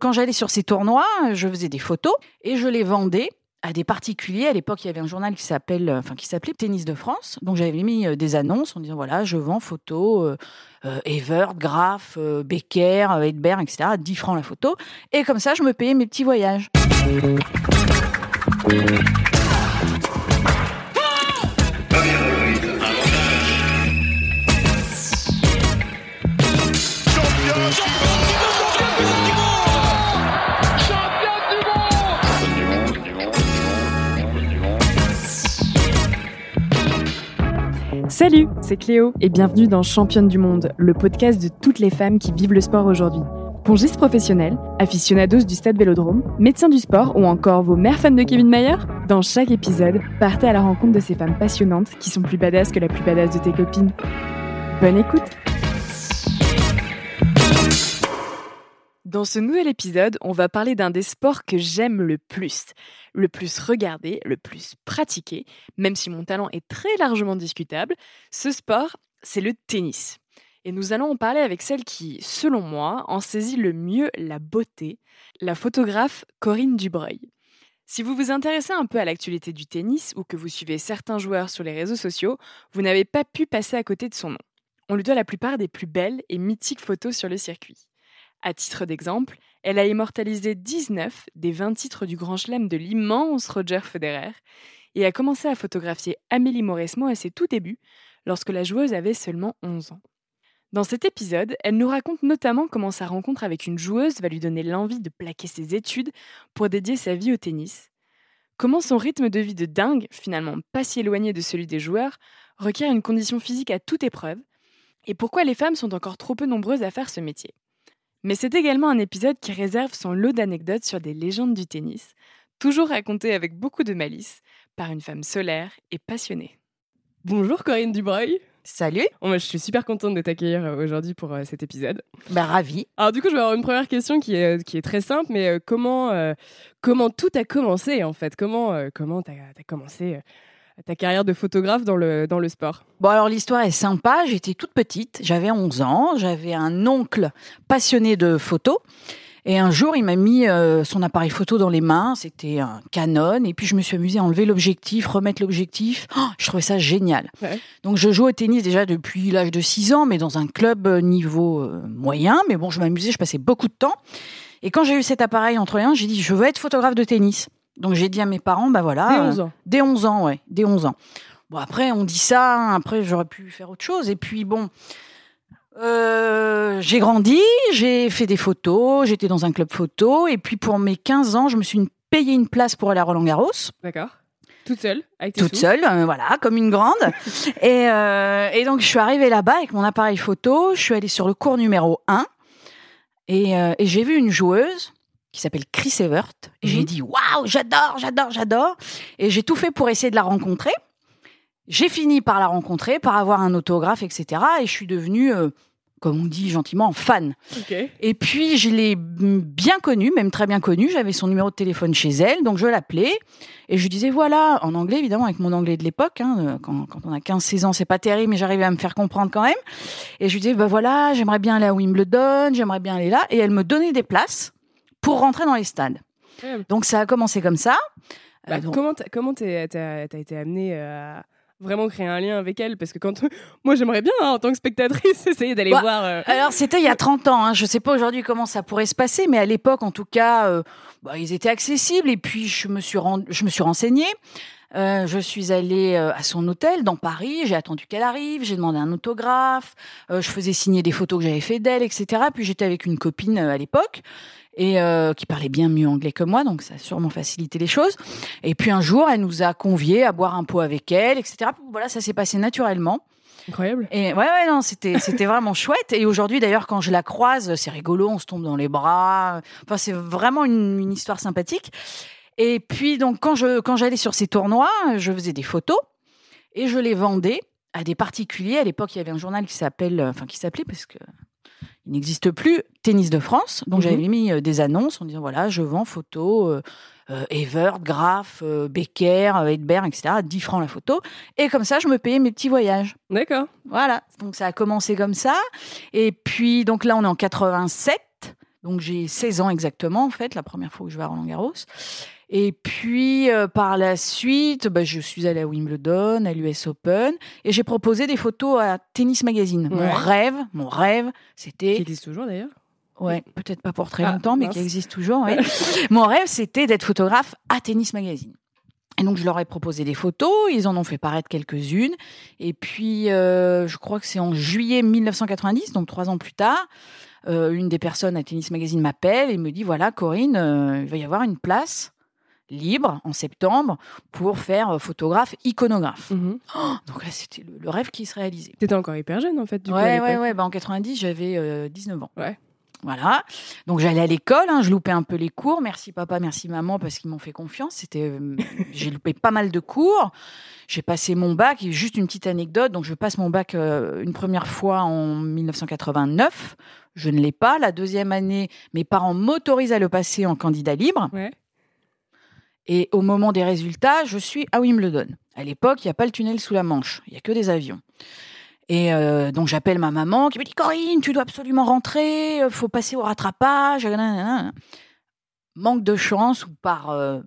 Quand j'allais sur ces tournois, je faisais des photos et je les vendais à des particuliers. À l'époque, il y avait un journal qui s'appelle, enfin qui s'appelait Tennis de France. Donc j'avais mis euh, des annonces en disant voilà, je vends photos euh, euh, Evert, Graf, euh, Becker, euh, Edberg, etc. 10 francs la photo. Et comme ça, je me payais mes petits voyages. Salut, c'est Cléo et bienvenue dans Championne du Monde, le podcast de toutes les femmes qui vivent le sport aujourd'hui. Pongistes professionnels, aficionados du stade Vélodrome, médecins du sport ou encore vos mères fans de Kevin Mayer Dans chaque épisode, partez à la rencontre de ces femmes passionnantes qui sont plus badass que la plus badass de tes copines. Bonne écoute Dans ce nouvel épisode, on va parler d'un des sports que j'aime le plus, le plus regardé, le plus pratiqué, même si mon talent est très largement discutable. Ce sport, c'est le tennis. Et nous allons en parler avec celle qui, selon moi, en saisit le mieux la beauté, la photographe Corinne Dubreuil. Si vous vous intéressez un peu à l'actualité du tennis ou que vous suivez certains joueurs sur les réseaux sociaux, vous n'avez pas pu passer à côté de son nom. On lui doit la plupart des plus belles et mythiques photos sur le circuit. À titre d'exemple, elle a immortalisé 19 des 20 titres du Grand Chelem de l'immense Roger Federer et a commencé à photographier Amélie Mauresmo à ses tout débuts, lorsque la joueuse avait seulement 11 ans. Dans cet épisode, elle nous raconte notamment comment sa rencontre avec une joueuse va lui donner l'envie de plaquer ses études pour dédier sa vie au tennis. Comment son rythme de vie de dingue, finalement pas si éloigné de celui des joueurs, requiert une condition physique à toute épreuve, et pourquoi les femmes sont encore trop peu nombreuses à faire ce métier. Mais c'est également un épisode qui réserve son lot d'anecdotes sur des légendes du tennis, toujours racontées avec beaucoup de malice, par une femme solaire et passionnée. Bonjour Corinne Dubreuil. Salut, moi, je suis super contente de t'accueillir euh, aujourd'hui pour euh, cet épisode. bah ravi. Alors du coup, je vais avoir une première question qui est, qui est très simple, mais euh, comment, euh, comment tout a commencé en fait? Comment euh, comment t'as as commencé ta carrière de photographe dans le, dans le sport Bon alors l'histoire est sympa, j'étais toute petite, j'avais 11 ans, j'avais un oncle passionné de photos et un jour il m'a mis euh, son appareil photo dans les mains, c'était un Canon. Et puis je me suis amusée à enlever l'objectif, remettre l'objectif, Oh, je trouvais ça génial. Ouais. Donc je joue au tennis déjà depuis l'âge de 6 ans mais dans un club euh, niveau euh, moyen. Mais bon je m'amusais, je passais beaucoup de temps. Et quand j'ai eu cet appareil entre les mains, j'ai dit je veux être photographe de tennis. Donc j'ai dit à mes parents bah voilà, Dès euh, 11 ans. Dès 11 ans, ouais, dès 11 ans. Bon, après, on dit ça, hein, après, j'aurais pu faire autre chose. Et puis, bon, euh, j'ai grandi, j'ai fait des photos, j'étais dans un club photo. Et puis, pour mes 15 ans, je me suis payé une place pour aller à Roland-Garros, D'accord. Toute seule avec tes toute sous seule, euh, voilà, comme une grande. et, euh, et donc, je suis arrivée là-bas avec mon appareil photo, je suis allée sur le cours numéro 1. Et, euh, et j'ai vu une joueuse qui s'appelle Chris Evert. Et j'ai Mhm. dit, waouh, j'adore, j'adore, j'adore. Et j'ai tout fait pour essayer de la rencontrer. J'ai fini par la rencontrer, par avoir un autographe, etc. Et je suis devenue, euh, comme on dit gentiment, fan. Et puis, je l'ai bien connue, même très bien connue. J'avais son numéro de téléphone chez elle, donc je l'appelais. Et je lui disais, voilà, en anglais, évidemment, avec mon anglais de l'époque. hein, euh, quand, quand on a 15-16 ans, c'est pas terrible, mais j'arrivais à me faire comprendre quand même. Et je lui disais, bah voilà, j'aimerais bien aller à Wimbledon, j'aimerais bien aller là. Et elle me donnait des places pour rentrer dans les stades. Donc, ça a commencé comme ça. Euh, Bah, donc- comment t'as, comment t'as, été amenée à vraiment créer un lien avec elle? Parce que quand moi j'aimerais bien hein, en tant que spectatrice essayer d'aller Bah, voir. euh, Alors c'était il y a 30 ans, hein. je sais pas aujourd'hui comment ça pourrait se passer, mais à l'époque en tout cas, euh, bah, ils étaient accessibles et puis je me suis, rend- je me suis renseignée. Euh, je suis allée euh, à son hôtel dans Paris, j'ai attendu qu'elle arrive, j'ai demandé un autographe, euh, je faisais signer des photos que j'avais fait d'elle, etc. Puis j'étais avec une copine euh, à l'époque et euh, qui parlait bien mieux anglais que moi, donc ça a sûrement facilité les choses. Et puis un jour, elle nous a conviés à boire un pot avec elle, etc. Voilà, ça s'est passé naturellement. Incroyable. Et ouais, ouais, non, c'était, c'était vraiment chouette. Et aujourd'hui, d'ailleurs, quand je la croise, c'est rigolo, on se tombe dans les bras. Enfin, c'est vraiment une, une histoire sympathique. Et puis, donc, quand je, quand j'allais sur ces tournois, je faisais des photos et je les vendais à des particuliers. À l'époque, il y avait un journal qui s'appelle, enfin, qui s'appelait parce que il n'existe plus, Tennis de France. Donc, Mhm. j'avais mis euh, des annonces en disant voilà, je vends photos. Euh, euh, Evert, Graf, euh, Becker, Edberg, etc. 10 francs la photo. Et comme ça, je me payais mes petits voyages. D'accord. Voilà, donc ça a commencé comme ça. Et puis, donc là, on est en 87. Donc j'ai 16 ans exactement en fait, la première fois que je vais à Roland Garros. Et puis euh, par la suite, bah, je suis allée à Wimbledon, à l'US Open, et j'ai proposé des photos à Tennis Magazine. Mon rêve, mon rêve, Qui c'était, existe toujours d'ailleurs? ouais, peut-être pas pour très Ah, longtemps, mais mince. qui existe toujours. ouais. mon rêve, c'était d'être photographe à Tennis Magazine. Et donc je leur ai proposé des photos, ils en ont fait paraître quelques-unes. Et puis euh, je crois que c'est en juillet 1990, donc trois ans plus tard, euh, une des personnes à Tennis Magazine m'appelle et me dit voilà Corinne, il va y avoir une place libre en septembre pour faire euh, photographe iconographe. Mhm. Donc là c'était le, le rêve qui se réalisait. T'étais encore hyper jeune en fait. Du coup, à ouais, ouais, ouais. Bah, en 90, j'avais euh, 19 ans. Ouais. Voilà. Donc j'allais à l'école, hein, je loupais un peu les cours. Merci papa, merci maman parce qu'ils m'ont fait confiance. C'était, euh, j'ai loupé pas mal de cours. J'ai passé mon bac. Et juste une petite anecdote. Donc je passe mon bac euh, une première fois en 1989. Je ne l'ai pas. La deuxième année, mes parents m'autorisent à le passer en candidat libre. Ouais. Et au moment des résultats, je suis à Wimbledon. À l'époque, il n'y a pas le tunnel sous la Manche, il y a que des avions. Et euh, donc j'appelle ma maman qui me dit Corinne, tu dois absolument rentrer, euh, faut passer au rattrapage. Manque de chance ou par euh,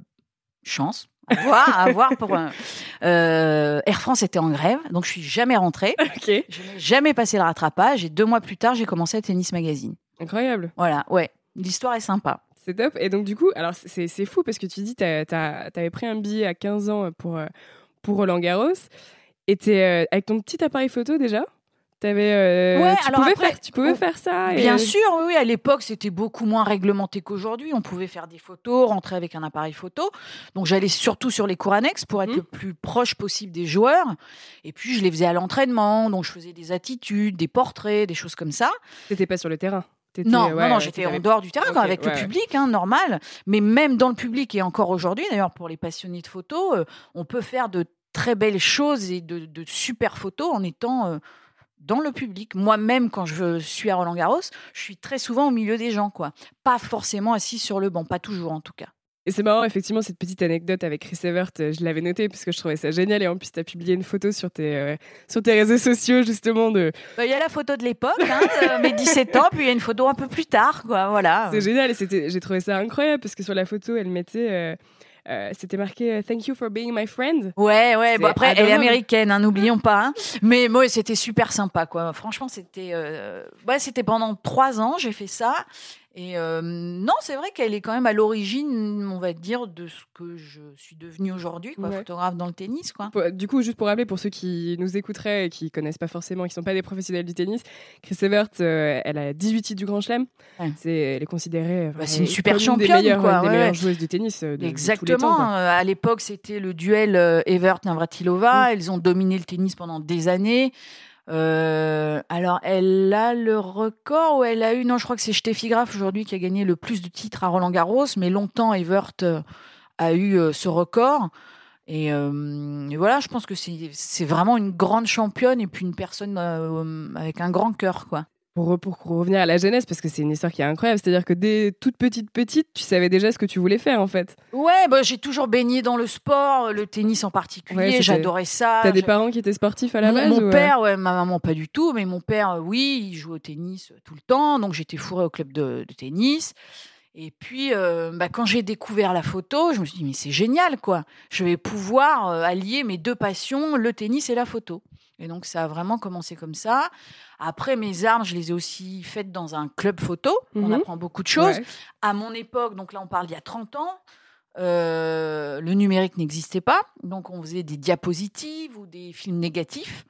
chance, à voir, à voir pour euh, Air France était en grève, donc je suis jamais rentrée. Je n'ai jamais passé le rattrapage et deux mois plus tard, j'ai commencé à Tennis Magazine. Incroyable. Voilà, ouais, l'histoire est sympa. C'est top. Et donc, du coup, alors c'est c'est fou parce que tu dis, t'as- t'as- t'avais pris un billet à 15 ans pour, euh, pour Roland Garros. Et t'es euh, avec ton petit appareil photo déjà T'avais, euh, Ouais, tu, alors pouvais après- faire, tu pouvais faire ça. et- Bien sûr, oui, à l'époque, c'était beaucoup moins réglementé qu'aujourd'hui. On pouvait faire des photos, rentrer avec un appareil photo. Donc, j'allais surtout sur les cours annexes pour être Mhm. le plus proche possible des joueurs. Et puis, je les faisais à l'entraînement. Donc, je faisais des attitudes, des portraits, des choses comme ça. T'étais pas sur le terrain. Non, ouais, non, j'étais en dehors du terrain, avec ouais, le public, hein, normal. Mais même dans le public et encore aujourd'hui, d'ailleurs, pour les passionnés de photos, euh, on peut faire de très belles choses et de, de super photos en étant euh, dans le public. Moi-même, quand je suis à Roland Garros, je suis très souvent au milieu des gens, quoi. Pas forcément assis sur le banc, pas toujours en tout cas. Et c'est marrant, effectivement, cette petite anecdote avec Chris Evert, euh, je l'avais notée parce que je trouvais ça génial. Et en plus, tu as publié une photo sur tes, euh, sur tes réseaux sociaux, justement. de Bah, Il y a la photo de l'époque, hein, euh, mes 17 ans, puis il y a une photo un peu plus tard, quoi. Voilà. C'est génial. Et j'ai trouvé ça incroyable parce que sur la photo, elle mettait. euh, euh, c'était marqué euh, Thank you for being my friend. Ouais, ouais. Bon, après, elle est américaine, hein, n'oublions pas. hein. Mais moi, c'était super sympa, quoi. Franchement, c'était, euh, ouais, c'était pendant trois ans, j'ai fait ça. Et euh, non, c'est vrai qu'elle est quand même à l'origine, on va dire, de ce que je suis devenue aujourd'hui, quoi, Ouais. photographe dans le tennis, quoi. Du coup, juste pour rappeler, pour ceux qui nous écouteraient et qui connaissent pas forcément, qui sont pas des professionnels du tennis, Chris Evert, euh, elle a 18 titres du Grand Chelem. Ouais. C'est, elle est considérée euh, Bah, c'est une super des championne, meilleures, quoi, des meilleures ouais. joueuses de tennis euh, de, de tous les temps. Exactement. quoi. À l'époque, c'était le duel Evert-Navratilova. Mm. Elles ont dominé le tennis pendant des années. Euh, alors, elle a le record ou elle a eu Non, je crois que c'est Steffi Graf aujourd'hui qui a gagné le plus de titres à Roland Garros, mais longtemps Evert euh, a eu euh, ce record. Et, voilà, je pense que c'est vraiment une grande championne et puis une personne avec un grand cœur, quoi. Pour, pour revenir à la jeunesse, parce que c'est une histoire qui est incroyable, c'est-à-dire que dès toute petite petite, tu savais déjà ce que tu voulais faire en fait. Ouais, bah, j'ai toujours baigné dans le sport, le tennis en particulier. J'adorais ça. T'as des parents qui étaient sportifs à la mon, base mon ou, euh, père, ouais, ma maman pas du tout, mais mon père, euh, oui, il joue au tennis euh, tout le temps, donc j'étais fourrée au club de, de tennis. Et puis, euh, bah, quand j'ai découvert la photo, je me suis dit, mais c'est génial, quoi. Je vais pouvoir euh, allier mes deux passions, le tennis et la photo. Et donc, ça a vraiment commencé comme ça. Après, mes armes, je les ai aussi faites dans un club photo. On Mhm. apprend beaucoup de choses. ouais. À mon époque, donc là, on parle d'il y a 30 ans, euh, le numérique n'existait pas. Donc, on faisait des diapositives ou des films négatifs.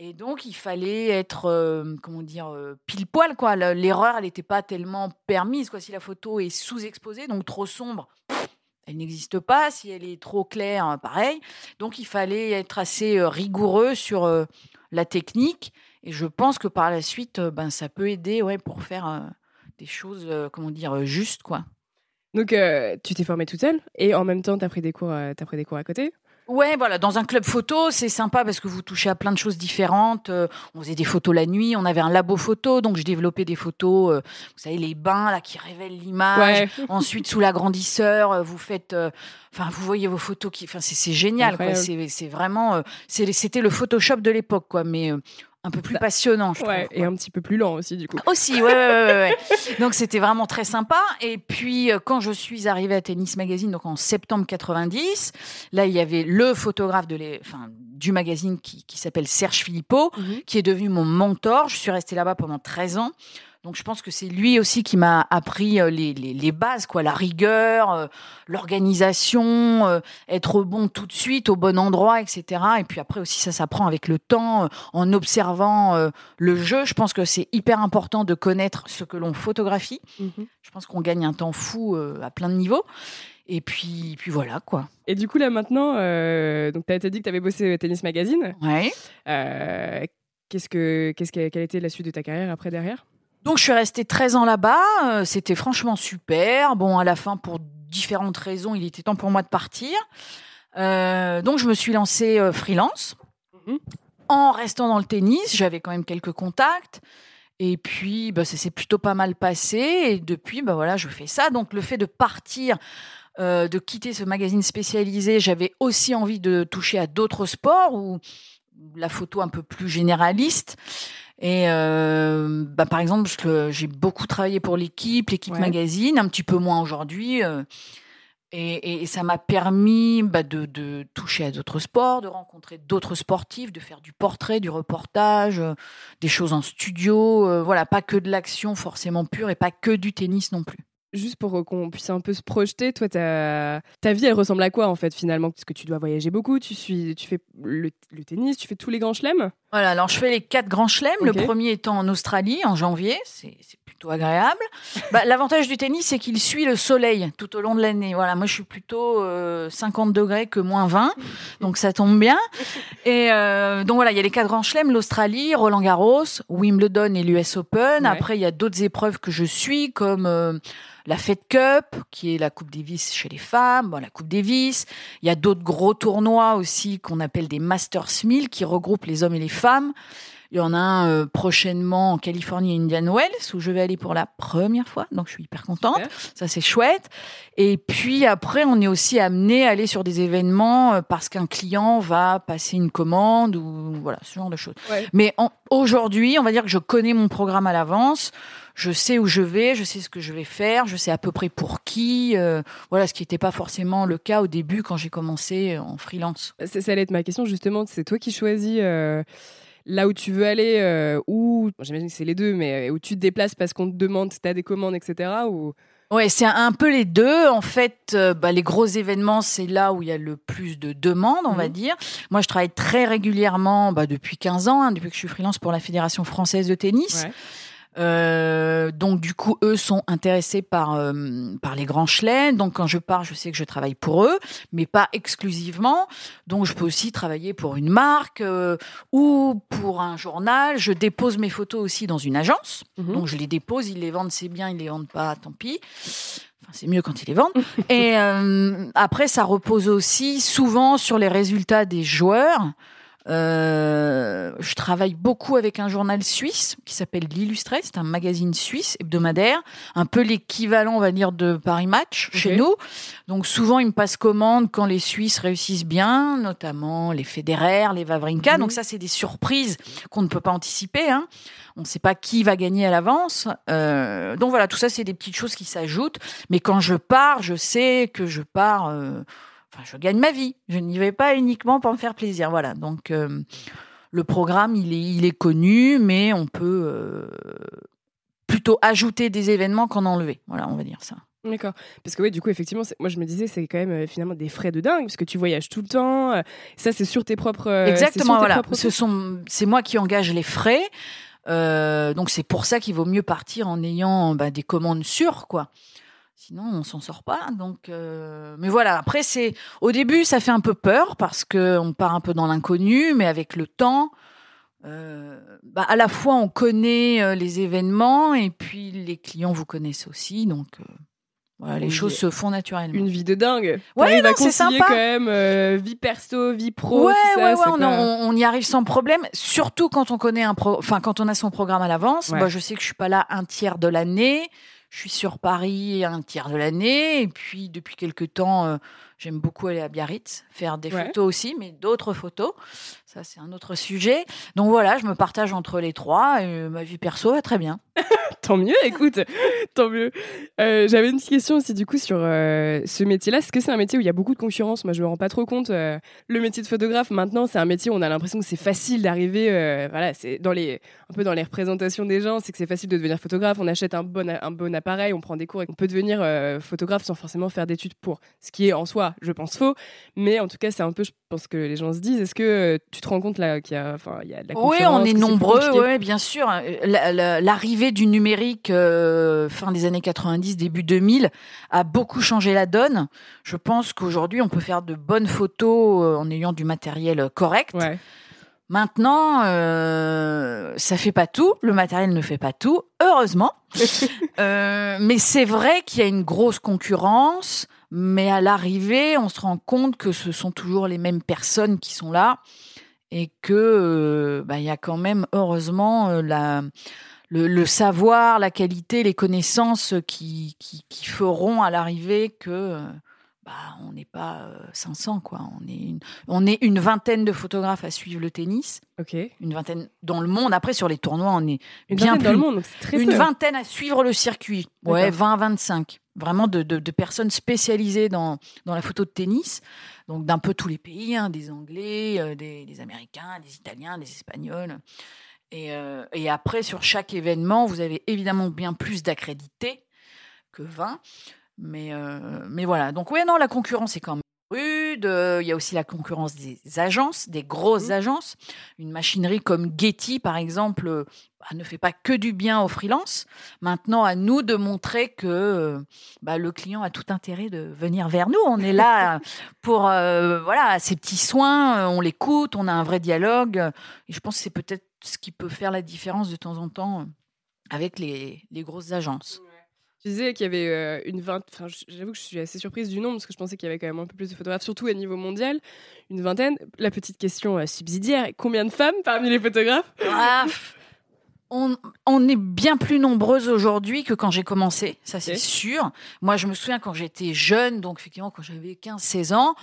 Et donc, il fallait être, euh, comment dire, euh, pile poil, quoi. Le- L'erreur, elle n'était pas tellement permise, quoi. Si la photo est sous-exposée, donc trop sombre, elle n'existe pas. Si elle est trop claire, euh, pareil. Donc, il fallait être assez euh, rigoureux sur euh, la technique. Et je pense que par la suite, euh, ben, ça peut aider, ouais, pour faire des choses, comment dire, justes, quoi. Donc tu t'es formée toute seule et en même temps euh, t'as pris des cours à côté. Ouais, voilà, dans un club photo, c'est sympa parce que vous touchez à plein de choses différentes. Euh, on faisait des photos la nuit, on avait un labo photo, donc je développais des photos, euh, vous savez, les bains là qui révèlent l'image. Ouais. Ensuite, sous l'agrandisseur, euh, vous faites, euh, enfin, vous voyez vos photos qui, enfin, c'est génial, quoi. C'est c'est vraiment, euh, c'était le Photoshop de l'époque, quoi. Mais euh, un peu plus bah, passionnant, je ouais, Et un petit peu plus lent aussi, du coup. Aussi, ouais, ouais, ouais. donc c'était vraiment très sympa. Et puis euh, quand je suis arrivée à Tennis Magazine, donc en septembre 90, là il y avait le photographe de les, enfin, du magazine qui, qui s'appelle Serge Philippot, mhm. qui est devenu mon mentor. Je suis restée là-bas pendant 13 ans. Donc je pense que c'est lui aussi qui m'a appris euh, les, les, les, bases, quoi, la rigueur, euh, l'organisation, euh, être bon tout de suite au bon endroit, etc. Et puis après aussi ça s'apprend avec le temps, en observant le jeu. Je pense que c'est hyper important de connaître ce que l'on photographie. Mhm. Je pense qu'on gagne un temps fou à plein de niveaux. Et puis, puis voilà quoi. Et du coup là maintenant, donc tu as, dit que tu avais bossé au Tennis Magazine. Ouais. qu'est-ce que, qu'est-ce que, quelle était la suite de ta carrière après derrière? Donc je suis restée 13 ans là-bas, euh, c'était franchement super. Bon, à la fin, pour différentes raisons, il était temps pour moi de partir. Euh, donc je me suis lancée euh, freelance. Mhm. En restant dans le tennis, j'avais quand même quelques contacts. Et puis, bah, ça s'est plutôt pas mal passé. Et depuis, bah, voilà, je fais ça. Donc le fait de partir, de quitter ce magazine spécialisé, j'avais aussi envie de toucher à d'autres sports ou la photo un peu plus généraliste. Et euh, bah, par exemple, j'ai beaucoup travaillé pour l'équipe, l'équipe magazine, un petit peu moins aujourd'hui. Euh, et, et, ça m'a permis bah, de, de, toucher à d'autres sports, de rencontrer d'autres sportifs, de faire du portrait, du reportage, euh, des choses en studio. Euh, voilà, pas que de l'action forcément pure et pas que du tennis non plus. Juste pour qu'on puisse un peu se projeter, toi, ta, ta vie, elle ressemble à quoi en fait finalement? Parce que tu dois voyager beaucoup, tu, suis, tu fais le, tennis, tu fais tous les grands chelems? Voilà, alors je fais les quatre grands chelems, le premier étant en Australie en janvier, c'est plutôt agréable. bah, L'avantage du tennis, c'est qu'il suit le soleil tout au long de l'année. Voilà, moi je suis plutôt 50 euh, degrés que moins 20, donc ça tombe bien. Et euh, donc voilà, il y a les quatre grands chelems, l'Australie, Roland Garros, Wimbledon et l'US Open. Après, il y a d'autres épreuves que je suis comme... Euh, la Fed Cup, qui est la Coupe Davis chez les femmes, la Coupe Davis. Il y a d'autres gros tournois aussi qu'on appelle des Masters 1000 qui regroupent les hommes et les femmes. Il y en a un euh, prochainement en Californie, Indian Wells, où je vais aller pour la première fois. Donc, je suis hyper contente. Ça, c'est chouette. Et puis, après, on est aussi amené à aller sur des événements euh, parce qu'un client va passer une commande ou voilà, ce genre de choses. Mais aujourd'hui, on va dire que je connais mon programme à l'avance je sais où je vais, je sais ce que je vais faire, je sais à peu près pour qui. Euh, voilà, ce qui n'était pas forcément le cas au début quand j'ai commencé en freelance. Ça, ça allait être ma question justement. C'est toi qui choisis. Euh, là où tu veux aller, euh, ou j'imagine que c'est les deux, mais où tu te déplaces parce qu'on te demande, tu as des commandes, etc. Ou... Ouais, c'est un peu les deux. En fait, bah, les gros événements, c'est là où il y a le plus de demandes, on va mhm. dire. Moi, je travaille très régulièrement bah, depuis 15 ans, hein, depuis que je suis freelance pour la Fédération française de tennis. Euh, donc du coup, eux sont intéressés par euh, par les grands chelems. Donc quand je pars, je sais que je travaille pour eux, mais pas exclusivement. Donc je peux aussi travailler pour une marque euh, ou pour un journal. Je dépose mes photos aussi dans une agence. Mhm. Donc je les dépose, ils les vendent, c'est bien, ils les vendent pas, tant pis. Enfin, c'est mieux quand ils les vendent. Et après, ça repose aussi souvent sur les résultats des joueurs. Euh, je travaille beaucoup avec un journal suisse qui s'appelle L'Illustré. C'est un magazine suisse hebdomadaire, un peu l'équivalent, on va dire, de Paris Match chez nous. Donc souvent, ils me passent commande quand les Suisses réussissent bien, notamment les Federer, les Vavrinka. Mhm. Donc ça, c'est des surprises qu'on ne peut pas anticiper. Hein. On ne sait pas qui va gagner à l'avance. Euh, donc voilà, tout ça, c'est des petites choses qui s'ajoutent. Mais quand je pars, je sais que je pars. Euh, enfin, je gagne ma vie. Je n'y vais pas uniquement pour me faire plaisir. Voilà. Donc, euh, le programme, il est, il est connu, mais on peut euh, plutôt ajouter des événements qu'en enlever. Voilà, on va dire ça. D'accord. Parce que oui, du coup, effectivement, moi je me disais, c'est quand même euh, finalement des frais de dingue, parce que tu voyages tout le temps. ça, c'est sur tes propres. Exactement, voilà. Ce sont, c'est moi qui engage les frais. donc c'est pour ça qu'il vaut mieux partir en ayant bah, des commandes sûres, quoi. Sinon, on s'en sort pas. Donc, euh, mais voilà. Après, c'est au début, ça fait un peu peur parce que on part un peu dans l'inconnu, mais avec le temps, euh, bah, à la fois on connaît euh, les événements et puis les clients vous connaissent aussi. Donc, voilà, les choses se font naturellement. Une vie de dingue. Ouais, c'est sympa. quand même vie perso, vie pro. Ouais, tout ça, ouais, on, y arrive sans problème. Surtout quand on connaît un pro, enfin quand on a son programme à l'avance. Moi, je sais que je suis pas là un tiers de l'année Je suis sur Paris un tiers de l'année. Et puis, depuis quelques temps, euh, j'aime beaucoup aller à Biarritz, faire des photos aussi, mais d'autres photos. Ça, c'est un autre sujet. Donc voilà, je me partage entre les trois et ma vie perso va très bien. tant mieux, écoute, tant mieux. Euh, j'avais une petite question aussi du coup sur euh, ce métier-là. Est-ce que c'est un métier où il y a beaucoup de concurrence? Moi, je me rends pas trop compte. Euh, le métier de photographe, maintenant, c'est un métier où on a l'impression que c'est facile d'arriver. voilà, c'est dans les un peu dans les représentations des gens, c'est que c'est facile de devenir photographe. On achète un bon un bon appareil, on prend des cours et on peut devenir photographe sans forcément faire d'études pour. Ce qui est en soi, je pense faux, mais en tout cas, c'est un peu, je pense que les gens se disent. Est-ce que tu te rends compte là qu'il y a, enfin, il y a de la Oui, on est nombreux, oui, bien sûr. L'arrivée du numérique euh, fin des années 90, début 2000 a beaucoup changé la donne. Je pense qu'aujourd'hui, on peut faire de bonnes photos euh, en ayant du matériel correct. Maintenant, euh, ça fait pas tout. Le matériel ne fait pas tout, heureusement. euh, mais c'est vrai qu'il y a une grosse concurrence. Mais à l'arrivée, on se rend compte que ce sont toujours les mêmes personnes qui sont là et que euh, bah, il y a quand même heureusement la le, savoir, la qualité, les connaissances qui, qui, feront à l'arrivée que bah, on n'est pas 500 quoi. On est une, on est une vingtaine de photographes à suivre le tennis. Ok. Une vingtaine dans le monde. Après sur les tournois, on est une bien plus. Dans le monde, très une vingtaine à suivre le circuit. Ouais, 20, 25. Vraiment de, de, personnes spécialisées dans, dans la photo de tennis donc d'un peu tous les pays, hein, des Anglais, euh, des, Américains, des Italiens, des Espagnols. Euh, et, après, sur chaque événement, vous avez évidemment bien plus d'accrédités que 20. Mais, euh, mais voilà. Donc, oui, non, la concurrence est quand même rude. Il y a aussi la concurrence des agences, des grosses mmh. agences. Une machinerie comme Getty, par exemple, bah, ne fait pas que du bien aux freelances. Maintenant, à nous de montrer que bah, le client a tout intérêt de venir vers nous. On est là pour euh, voilà ces petits soins. On l'écoute, on a un vrai dialogue. Et je pense que c'est peut-être ce qui peut faire la différence de temps en temps avec les, les grosses agences. Tu disais qu'il y avait euh, une vingtaine, j'avoue que je suis assez surprise du nombre parce que je pensais qu'il y avait quand même un peu plus de photographes, surtout à niveau mondial. Une vingtaine. La petite question euh, subsidiaire, combien de femmes parmi les photographes? Ah, on, on, est bien plus nombreuses aujourd'hui que quand j'ai commencé, ça c'est sûr. Moi, je me souviens quand j'étais jeune, donc effectivement quand j'avais 15-16 ans,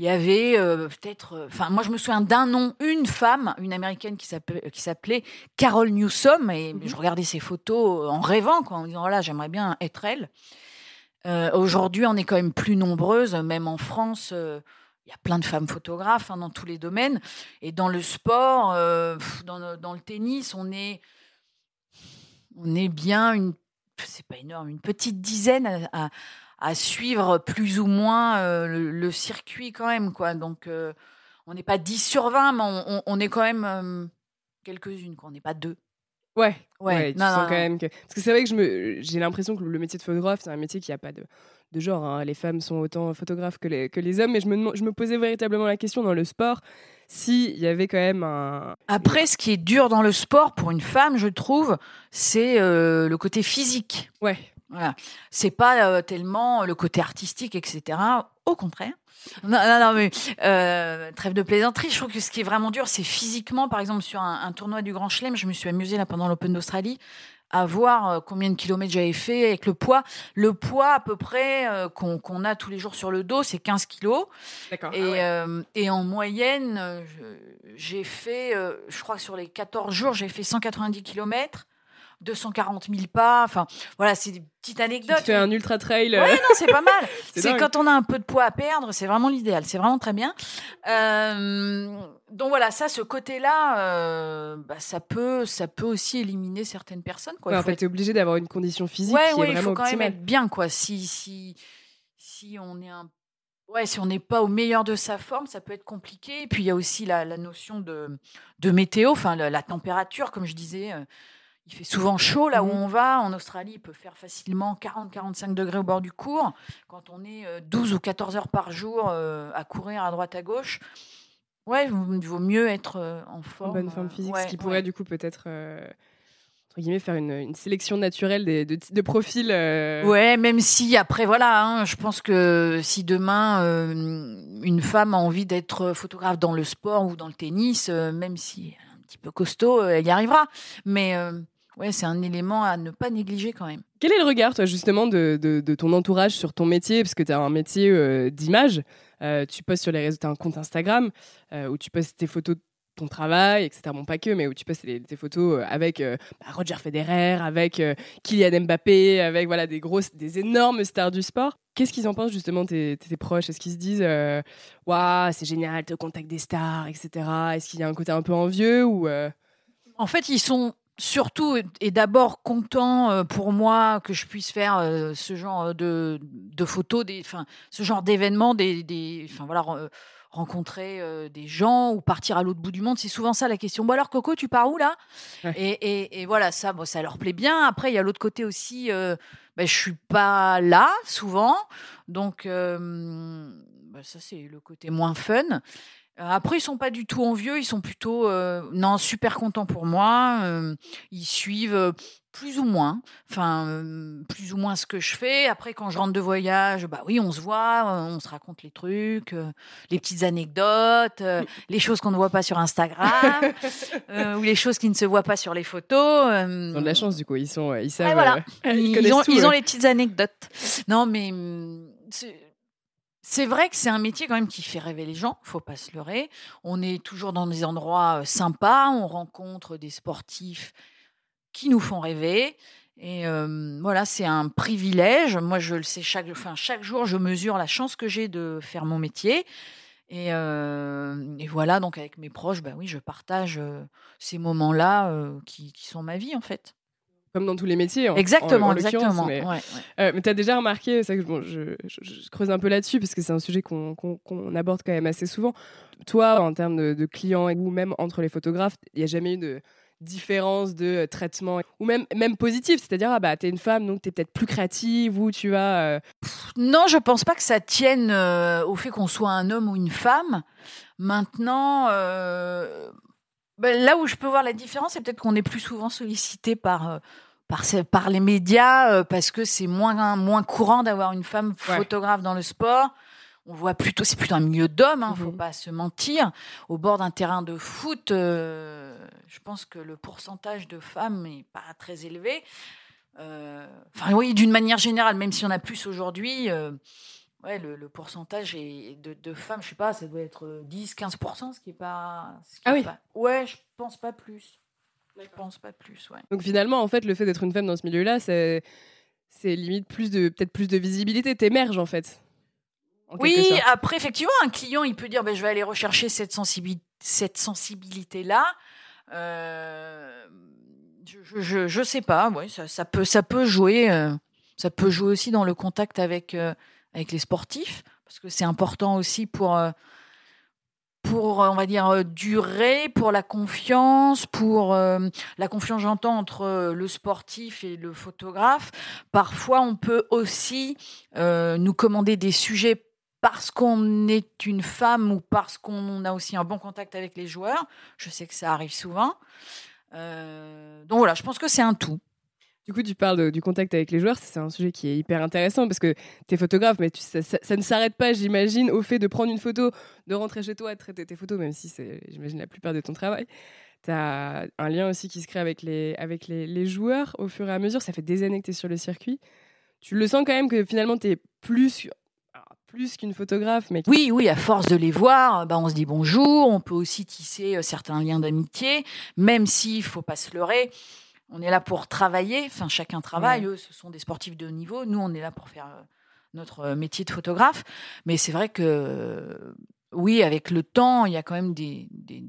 il y avait euh, peut-être, euh, enfin moi je me souviens d'un nom, une femme, une américaine qui s'appelait, qui s'appelait Carol Newsom, et mhm. je regardais ses photos en rêvant, quoi, en disant voilà j'aimerais bien être elle. Euh, aujourd'hui on est quand même plus nombreuses, même en France. il y a plein de femmes photographes hein, dans tous les domaines. Et dans le sport, dans, dans, le tennis, on est, on est bien une, c'est pas énorme, une petite dizaine à, à suivre plus ou moins euh, le, circuit quand même. Quoi. Donc, euh, on n'est pas 10 sur 20, mais on, est quand même euh, quelques-unes. On n'est pas deux. Ouais, ouais, quand même que... Parce que c'est vrai que je me... j'ai l'impression que le métier de photographe, c'est un métier qui n'a pas de, de genre. Hein. Les femmes sont autant photographes que les, que les hommes, mais je me, je me posais véritablement la question dans le sport s'il y avait quand même un... Après, ce qui est dur dans le sport pour une femme, je trouve, c'est le côté physique. Ouais. Voilà. C'est pas euh, tellement le côté artistique, etc. Au contraire. Non, non, mais euh, trêve de plaisanterie. Je trouve que ce qui est vraiment dur, c'est physiquement. Par exemple, sur un, tournoi du Grand Chelem, je me suis amusée là pendant l'Open d'Australie à voir euh, combien de kilomètres j'avais fait avec le poids. Le poids à peu près qu'on a tous les jours sur le dos, c'est 15 kilos. D'accord. Et, ah et en moyenne, j'ai fait, je crois que sur les 14 jours, j'ai fait 190 kilomètres. 240 000 pas. Enfin, voilà, c'est des petites anecdotes. Tu fais un ultra trail. Ouais, non, c'est pas mal. c'est quand on a un peu de poids à perdre, c'est vraiment l'idéal. C'est vraiment très bien. Euh, donc voilà, ça, ce côté-là, euh, bah, ça peut, ça peut aussi éliminer certaines personnes. Quoi. en fait, tu es obligé d'avoir une condition physique ouais, qui est vraiment il faut quand même être bien, quoi. Si, si, si on est un Ouais, si on n'est pas au meilleur de sa forme, ça peut être compliqué. Et puis il y a aussi la, la notion de, de météo, enfin la, la, température, comme je disais. Euh, il fait souvent chaud là où mmh. on va. En Australie, il peut faire facilement 40-45 degrés au bord du cours. Quand on est 12 euh, ou 14 heures par jour euh, à courir à droite à gauche, ouais, il vaut mieux être euh, en forme. En bonne forme physique, ce qui pourrait du coup peut-être entre guillemets, faire une, sélection naturelle des, de, de profils. Ouais, même si après, voilà, hein, je pense que si demain une femme a envie d'être photographe dans le sport ou dans le tennis, même si un petit peu costaud, elle y arrivera. Mais ouais, c'est un élément à ne pas négliger quand même. Quel est le regard, toi, justement, de, de, ton entourage sur ton métier? Parce que tu as un métier d'image. tu postes sur les réseaux, tu as un compte Instagram où tu postes tes photos ton travail, etc. Bon, pas que, mais où tu passes tes photos euh, avec euh, bah, Roger Federer, avec euh, Kylian Mbappé, avec voilà des grosses, des énormes stars du sport. Qu'est-ce qu'ils en pensent justement tes, tes proches? Est-ce qu'ils se disent waouh c'est génial, te contact des stars, etc. Est-ce qu'il y a un côté un peu envieux ou En fait, ils sont surtout et d'abord contents pour moi que je puisse faire ce genre de, de photos, des, ce genre d'événements, des, des, enfin voilà rencontrer euh, des gens ou partir à l'autre bout du monde. C'est souvent ça la question. Bon alors Coco, tu pars où là? Et, et, voilà, ça, bon, ça leur plaît bien. Après, il y a l'autre côté aussi. Euh, ben, je suis pas là souvent, donc euh, ben, ça c'est le côté moins fun. Après, ils sont pas du tout envieux, ils sont plutôt non super contents pour moi. ils suivent plus ou moins, enfin euh, plus ou moins ce que je fais. Après, quand je rentre de voyage, bah oui, on se voit, euh, on se raconte les trucs, euh, les petites anecdotes, les choses qu'on ne voit pas sur Instagram ou les choses qui ne se voient pas sur les photos. Ils ont de la chance du coup, ils sont, ils savent, ils, ont, ils ont les petites anecdotes. Non, mais c'est vrai que c'est un métier quand même qui fait rêver les gens, faut pas se leurrer. On est toujours dans des endroits sympas, on rencontre des sportifs qui nous font rêver. Et voilà, c'est un privilège. Moi, je le sais chaque, enfin, chaque jour, je mesure la chance que j'ai de faire mon métier. Et, voilà, donc avec mes proches, ben oui, je partage ces moments-là qui, qui, sont ma vie en fait. Comme dans tous les métiers. exactement, exactement. Mais, tu as déjà remarqué, ça que bon, je, je, creuse un peu là-dessus parce que c'est un sujet qu'on aborde quand même assez souvent. Toi, en termes de, de clients ou même entre les photographes, il n'y a jamais eu de différence de euh, traitement ou même même positif c'est-à-dire ah bah t'es une femme donc t'es peut-être plus créative ou tu vas euh, non je pense pas que ça tienne euh, au fait qu'on soit un homme ou une femme maintenant bah, là où je peux voir la différence c'est peut-être qu'on est plus souvent sollicité par par, par les médias parce que c'est moins moins courant d'avoir une femme photographe dans le sport on voit plutôt, c'est plutôt un milieu d'hommes, hein, faut mhm. pas se mentir. Au bord d'un terrain de foot, euh, je pense que le pourcentage de femmes n'est pas très élevé. Euh, enfin, oui, d'une manière générale, même si on a plus aujourd'hui, euh, ouais, le, pourcentage est de, femmes, je sais pas, ça doit être 10-15%, ce qui est pas. ah oui. ouais, je pense pas plus. Je pense pas plus, ouais. Donc finalement, en fait, le fait d'être une femme dans ce milieu-là, c'est, c'est limite plus de, peut-être plus de visibilité. T'émerges en fait. Oui, après, effectivement, un client, il peut dire ben, je vais aller rechercher cette, sensibilité, cette sensibilité-là. Euh, je, je, sais pas, ouais, ça, ça, peut, ça peut jouer. Euh, ça peut jouer aussi dans le contact avec, euh, avec les sportifs, parce que c'est important aussi pour, pour, on va dire, durer, pour la confiance, pour la confiance, j'entends, entre le sportif et le photographe. Parfois, on peut aussi nous commander des sujets parce qu'on est une femme ou parce qu'on a aussi un bon contact avec les joueurs. Je sais que ça arrive souvent. Euh, donc voilà, je pense que c'est un tout. Du coup, tu parles du contact avec les joueurs, c'est un sujet qui est hyper intéressant parce que tu es photographe, mais ça, ne s'arrête pas, j'imagine, au fait de prendre une photo, de rentrer chez toi, de traiter tes photos, même si c'est, j'imagine, la plupart de ton travail. Tu as un lien aussi qui se crée avec, les, joueurs au fur et à mesure. Ça fait des années que tu es sur le circuit. Tu le sens quand même que finalement, tu es plus plus qu'une photographe. Oui, oui, à force de les voir, bah, on se dit bonjour, on peut aussi tisser euh, certains liens d'amitié, même s'il faut pas se leurrer. On est là pour travailler, enfin chacun travaille, eux ce sont des sportifs de haut niveau, nous on est là pour faire euh, notre euh, métier de photographe. Mais c'est vrai que oui, avec le temps, il y a quand même des, des,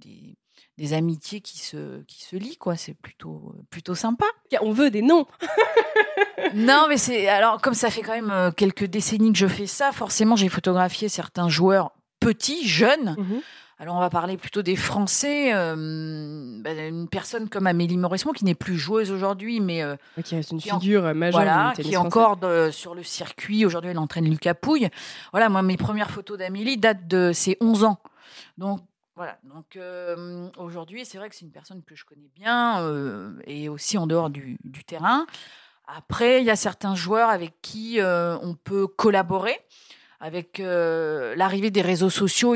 des amitiés qui se, qui se lient, quoi. C'est plutôt, plutôt sympa. On veut des noms. non, mais c'est alors comme ça fait quand même euh, quelques décennies que je fais ça. Forcément, j'ai photographié certains joueurs petits, jeunes. Mhm. Alors on va parler plutôt des Français. Euh, bah, une personne comme Amélie Mauresmo qui n'est plus joueuse aujourd'hui, mais euh, qui reste une figure majeure. Voilà, qui est encore sur le circuit. Aujourd'hui, elle entraîne Lucas Pouille. Voilà, moi mes premières photos d'Amélie datent de ses 11 ans. Donc voilà, donc aujourd'hui, c'est vrai que c'est une personne que je connais bien et aussi en dehors du, du terrain. Après, il y a certains joueurs avec qui euh, on peut collaborer. Avec euh, l'arrivée des réseaux sociaux,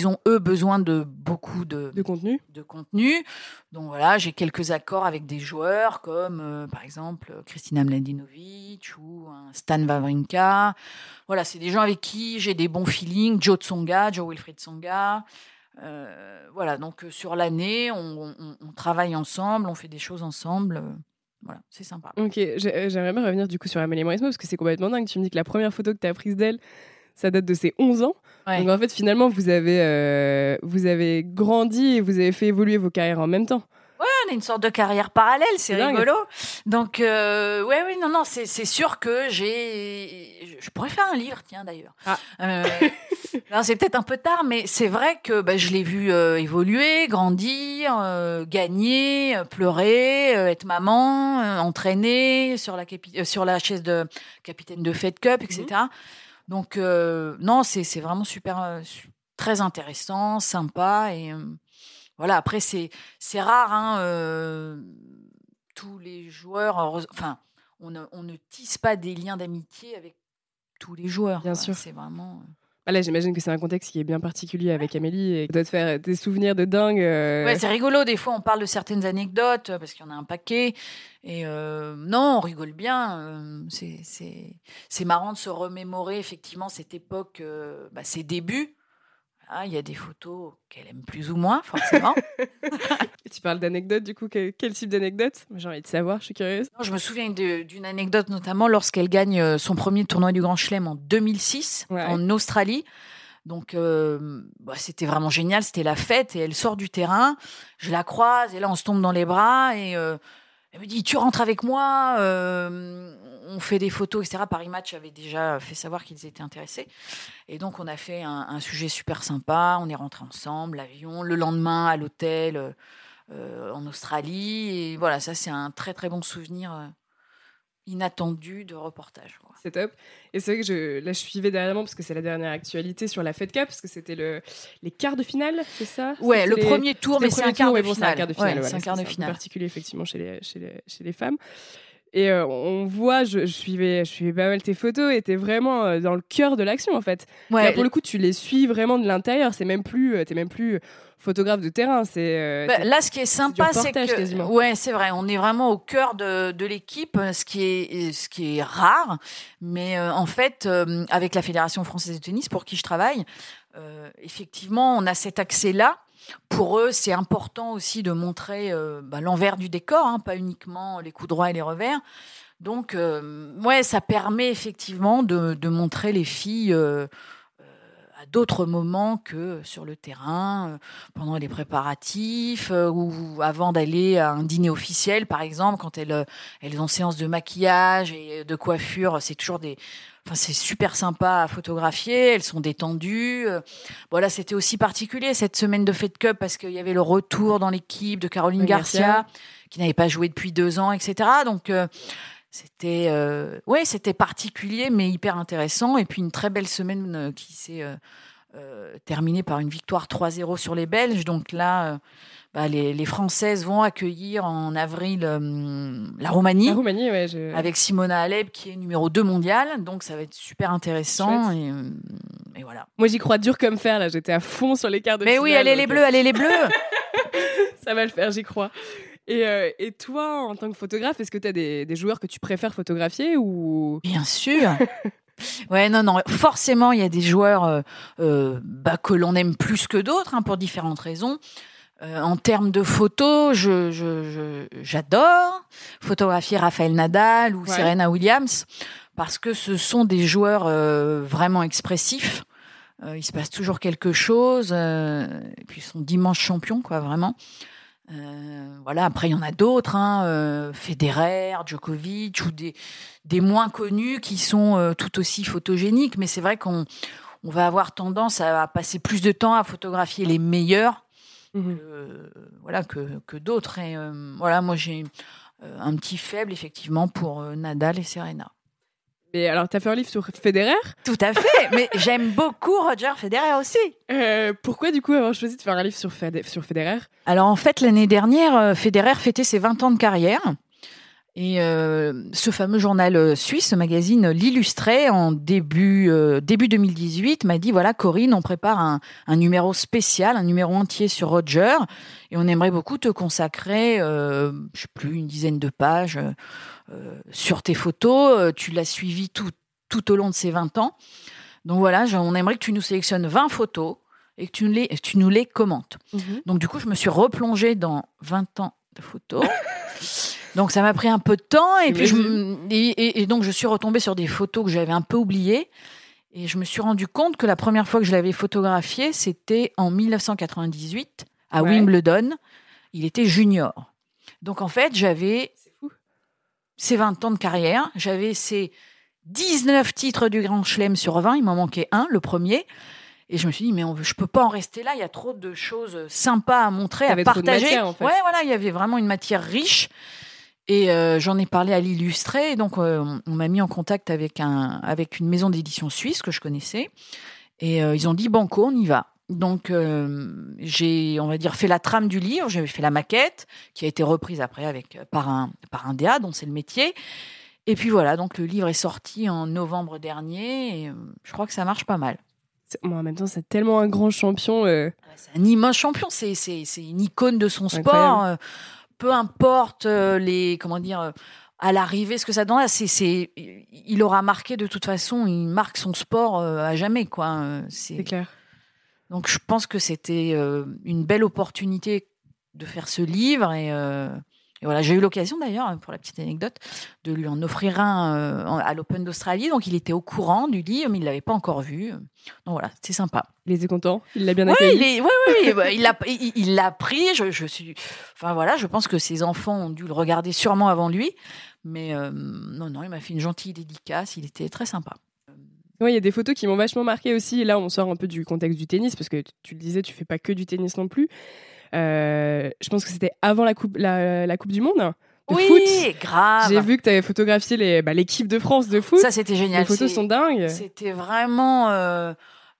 Ils ont, eux, besoin de beaucoup de, De contenu de contenu. Donc voilà, j'ai quelques accords avec des joueurs comme, euh, par exemple, Kristina Mladinovic ou Stan Wawrinka. Voilà, c'est des gens avec qui j'ai des bons feelings. Joe Tsonga, Joe Wilfried Tsonga. Euh, voilà, donc euh, sur l'année, on, on- on travaille ensemble, on fait des choses ensemble. Voilà, c'est sympa. Ok, j'ai- j'aimerais bien revenir du coup sur Amélie Mauresmo parce que c'est complètement dingue. Tu me dis que la première photo que tu as prise d'elle, ça date de ses 11 ans. Ouais. Donc en fait, finalement, vous avez, euh, vous avez grandi et vous avez fait évoluer vos carrières en même temps. on a une sorte de carrière parallèle, c'est rigolo. Donc, euh, ouais, oui, non, non, c'est sûr que j'ai. Je pourrais faire un livre, tiens, d'ailleurs. Ah. Euh, c'est peut-être un peu tard, mais c'est vrai que bah, je l'ai vu euh, évoluer, grandir, gagner, pleurer, être maman, entraîner sur la, sur la chaise de capitaine de Fed Cup, etc. Donc, euh, non, c'est vraiment super, euh, très intéressant, sympa et. euh, voilà, après, c'est c'est rare, hein, tous les joueurs, enfin, on ne, on ne tisse pas des liens d'amitié avec tous les joueurs. Bien quoi. sûr. C'est vraiment. Bah là, j'imagine que c'est un contexte qui est bien particulier avec Amélie et doit te faire des souvenirs de dingue. euh, c'est rigolo. Des fois, on parle de certaines anecdotes parce qu'il y en a un paquet. Et euh, non, on rigole bien. euh, c'est- marrant de se remémorer effectivement cette époque, bah, ses débuts. Ah, Il y a des photos qu'elle aime plus ou moins, forcément. Tu parles d'anecdotes, du coup, quel, quel type d'anecdotes J'ai envie de savoir, je suis curieuse. Non, je me souviens d'une anecdote notamment lorsqu'elle gagne euh, son premier tournoi du Grand Chelem en 2006 Ouais. en Australie. Donc euh, bah, c'était vraiment génial, c'était la fête et elle sort du terrain, je la croise et là on se tombe dans les bras et euh, elle me dit tu rentres avec moi, euh, on fait des photos etc. Paris Match avait déjà fait savoir qu'ils étaient intéressés et donc on a fait un, un sujet super sympa, on est rentrés ensemble, l'avion, le lendemain à l'hôtel euh, euh, en Australie et voilà ça c'est un très très bon souvenir euh, inattendu de reportage. C'est top. Et c'est vrai que je, là, je suivais derrière moi parce que c'est la dernière actualité sur la Fed Cup, parce que c'était le, les quarts de finale, c'est ça? Ouais, le les- premier tour, mais c'est un quart tour, de mais bon, c'est un quart de Ouais, finale. c'est voilà, un quart de finale. particulier, effectivement, chez les, chez les, chez les femmes. Et euh, on voit, je, je suivais, je suivais pas mal tes photos et t'es vraiment euh, dans le cœur de l'action, en fait. Ouais, Là, pour le coup, tu les suis vraiment de l'intérieur. C'est même plus, euh, t'es même plus photographe de terrain. C'est Bah, là, ce qui est sympa, c'est que quasiment. ouais, c'est vrai, on est vraiment au cœur de, de l'équipe, ce qui est ce qui est rare. Mais euh, en fait, euh, avec la Fédération française de tennis, pour qui je travaille, effectivement, on a cet accès-là. Pour eux, c'est important aussi de montrer euh, bah, l'envers du décor, hein, pas uniquement les coups droits et les revers. Donc, euh, ouais, ça permet effectivement de, montrer les filles euh, euh, à d'autres moments que sur le terrain, pendant les préparatifs ou avant d'aller à un dîner officiel, par exemple, quand elles, elles ont séance de maquillage et de coiffure, c'est toujours des... Enfin, c'est super sympa à photographier, elles sont détendues. euh. Voilà, c'était aussi particulier cette semaine de Fed Cup parce qu'il y avait le retour dans l'équipe de Caroline Oui, Garcia, Garcia. qui n'avait pas joué depuis deux ans, etc. Donc, euh, c'était euh, ouais, c'était particulier mais hyper intéressant. Et puis une très belle semaine euh, qui s'est euh, euh, terminée par une victoire 3-0 sur les Belges. Donc là, euh, bah, les, les Françaises vont accueillir en avril euh, la Roumanie. La Roumanie, ouais. Je... Avec Simona Alep qui est numéro 2 mondial, donc ça va être super intéressant et, euh, et voilà. Moi, j'y crois dur comme fer. Là, j'étais à fond sur les quarts de Mais finale. oui, allez les donc, bleus, allez les bleus. Ça va le faire, j'y crois. Et, euh, et toi, en tant que photographe, est-ce que tu as des, des joueurs que tu préfères photographier ou? Bien sûr. Ouais, non, non. Forcément, il y a des joueurs euh, bah, que l'on aime plus que d'autres, hein, pour différentes raisons. Euh, en termes de photos, je, je, je- j'adore photographier Raphaël Nadal ou Ouais. Serena Williams parce que ce sont des joueurs euh, vraiment expressifs. Euh, il se passe toujours quelque chose. et puis ils sont d'immenses champions, quoi, vraiment. Voilà. Après, il y en a d'autres, hein, Federer, Djokovic ou des des moins connus qui sont tout aussi photogéniques. Mais c'est vrai qu'on on va avoir tendance à passer plus de temps à photographier les meilleurs Mhm. que, voilà, que, que d'autres. Et euh, voilà, moi j'ai euh, un petit faible effectivement pour euh, Nadal et Serena. Mais alors, tu as fait un livre sur Federer? Tout à fait, mais j'aime beaucoup Roger Federer aussi. Euh, pourquoi, du coup, avoir choisi de faire un livre sur, sur Federer? Alors en fait, l'année dernière, Federer fêtait ses 20 ans de carrière. Et euh, ce fameux journal euh, suisse, ce magazine l'illustrait en début, euh, début 2018, m'a dit, voilà Corinne, on prépare un, un numéro spécial, un numéro entier sur Roger, et on aimerait beaucoup te consacrer, euh, je sais plus, une dizaine de pages euh, sur tes photos. Euh, Tu l'as suivi tout, tout au long de ces 20 ans. Donc voilà, on aimerait que tu nous sélectionnes 20 photos et que tu nous les, tu nous les commentes. Donc du coup, je me suis replongée dans 20 ans de photos. donc ça m'a pris un peu de temps et puis je, et, donc je suis retombée sur des photos que j'avais un peu oubliées et je me suis rendu compte que la première fois que je l'avais photographié, c'était en 1998 à Ouais. Wimbledon. Il était junior. Donc en fait, j'avais ses 20 ans de carrière, j'avais ses 19 titres du Grand Chelem sur 20, il m'en manquait un, le premier. Et je me suis dit, mais on, je peux pas en rester là, il y a trop de choses sympas à montrer, à partager. matière, en fait. Ouais, voilà, il y avait vraiment une matière riche. Et euh, j'en ai parlé à l'illustré. Donc, euh, on, m'a mis en contact avec, un, avec une maison d'édition suisse que je connaissais. Et euh, ils ont dit, banco, on y va. Donc, j'ai, on va dire, fait la trame du livre. J'avais fait la maquette, qui a été reprise après avec, par, un, par un DA, dont c'est le métier. Et puis voilà, donc le livre est sorti en novembre dernier. Et je crois que ça marche pas mal. Moi, en même temps, c'est tellement un grand champion. C'est un immense champion, c'est c'est c'est une icône de son sport. Incroyable. Peu importe euh, les comment dire euh, à l'arrivée ce que ça donne, c'est c'est il aura marqué de toute façon, il marque son sport euh, à jamais quoi. euh, C'est clair. donc je pense que c'était une belle opportunité de faire ce livre et, euh, et voilà j'ai eu l'occasion d'ailleurs pour la petite anecdote de lui en offrir un euh, à l'Open d'Australie donc il était au courant du livre mais il l'avait pas encore vu donc voilà c'est sympa. Il était content. Il l'a bien accueilli. ouais, ouais, il l'a, il, il l'a pris. Je, je suis, enfin voilà, je pense que ses enfants ont dû le regarder sûrement avant lui, mais euh, non, non, il m'a fait une gentille dédicace. Il était très sympa. Ouais, il y a des photos qui m'ont vachement marqué aussi. Là, on sort un peu du contexte du tennis parce que tu- tu le disais, tu fais pas que du tennis non plus. Euh, je pense que c'était avant la coupe, la, la coupe du monde de oui, foot. grave. J'ai vu que tu avais photographié les- bah, l'équipe de France de foot. Ça, c'était génial. les photos sont dingues. C'était vraiment euh,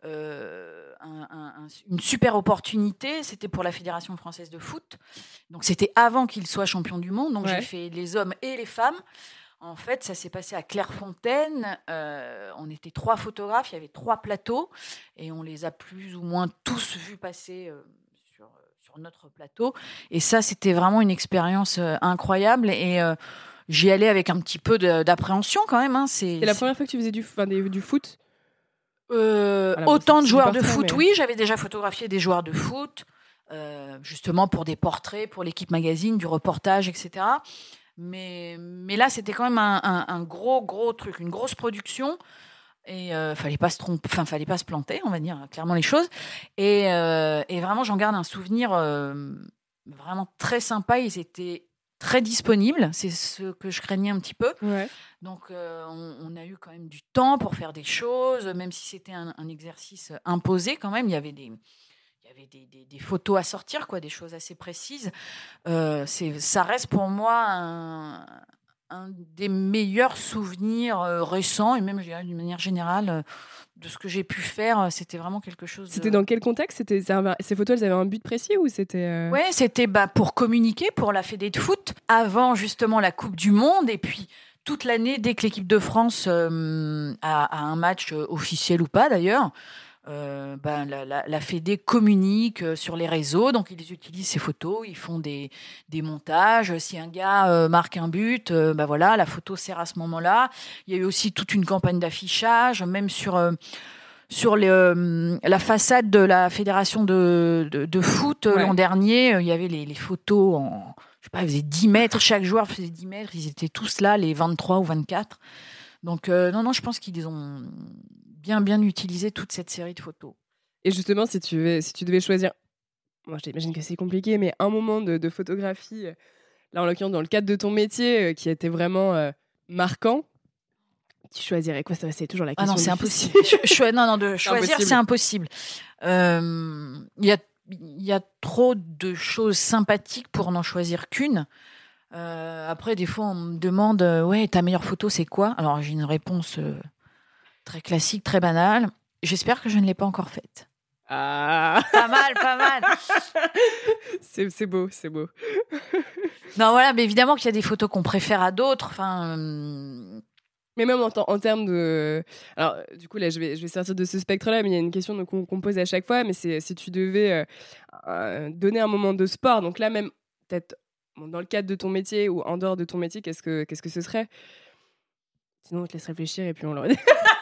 euh, un- un- un- une super opportunité. C'était pour la Fédération française de foot. Donc, c'était avant qu'il soit champion du monde. Donc, Ouais. j'ai fait les hommes et les femmes. En fait, ça s'est passé à Clairefontaine. Euh, on était trois photographes, il y avait trois plateaux et on les a plus ou moins tous vus passer sur, notre plateau. Et ça, c'était vraiment une expérience euh, incroyable. Et euh, j'y allais avec un petit peu de- d'appréhension quand même. hein. C'est C'est la première fois que tu faisais du, enfin, des- du foot? Euh, Voilà, bon, autant c'est- de c'est joueurs de foot, mais- oui. J'avais déjà photographié des joueurs de foot, euh, justement pour des portraits, pour l'équipe magazine, du reportage, etc. Mais, mais là, c'était quand même un, un- un gros, gros truc, une grosse production. Et euh, fallait pas se tromper, enfin fallait pas se planter, on va dire clairement les choses. Et, euh, et vraiment, j'en garde un souvenir euh, vraiment très sympa. Ils étaient très disponibles. C'est ce que je craignais un petit peu. Ouais. Donc, euh, on, on a eu quand même du temps pour faire des choses, même si c'était un, un exercice imposé quand même. Il y avait des, il y avait des, des- des photos à sortir, quoi, des choses assez précises. C'est, ça reste pour moi un, un des meilleurs souvenirs euh, récents et même, je dirais, d'une manière générale, euh, de ce que j'ai pu faire. C'était vraiment quelque chose. de- C'était dans quel contexte? C'était ces photos, elles avaient un but précis ou c'était euh, Ouais, c'était bah, pour communiquer pour la Fédé de foot avant justement la Coupe du Monde et puis toute l'année dès que l'équipe de France euh, a, a un match euh, officiel ou pas d'ailleurs. Euh, ben, la, la, la Fédé communique euh, sur les réseaux, donc ils utilisent ces photos, ils font des, des montages. Si un gars euh, marque un but, euh, ben voilà, la photo sert à ce moment-là. Il y a eu aussi toute une campagne d'affichage, même sur sur euh, la façade de la fédération de, de, de foot Ouais. l'an dernier, il y avait les, les photos en, je sais pas, ils faisaient 10 mètres, chaque joueur faisait 10 mètres, ils étaient tous là, les 23 ou 24. Donc, euh, non, non, je pense qu'ils ont bien, bien utilisé toute cette série de photos. Et justement, si tu, devais- si tu devais choisir, moi j'imagine que c'est compliqué, mais un moment de, de photographie, euh, là en l'occurrence dans le cadre de ton métier, euh, qui été vraiment euh, marquant, Tu choisirais quoi? C'est toujours la Ah question. non, c'est impossible. Je- non, non, de choisir, c'est impossible. Euh, Il y, a, y a trop de choses sympathiques pour n'en choisir qu'une. Euh, après, des fois, on me demande Ouais, ta meilleure photo, c'est quoi? Alors, j'ai une réponse très classique, très banale. J'espère que je ne l'ai pas encore faite. Ah, Pas mal, pas mal. c'est beau, c'est beau. Non, voilà, mais évidemment qu'il y a des photos qu'on préfère à d'autres. Enfin, euh, Mais même en, en termes de. Alors, du coup, là, je vais, je vais sortir de ce spectre-là, mais il y a une question qu'on pose à chaque fois. Mais c'est si tu devais euh, euh, donner un moment de sport, donc là, même, peut-être bon, dans le cadre de ton métier ou en dehors de ton métier, qu'est-ce que, qu'est-ce que ce serait? Sinon, on te laisse réfléchir et puis on le redit.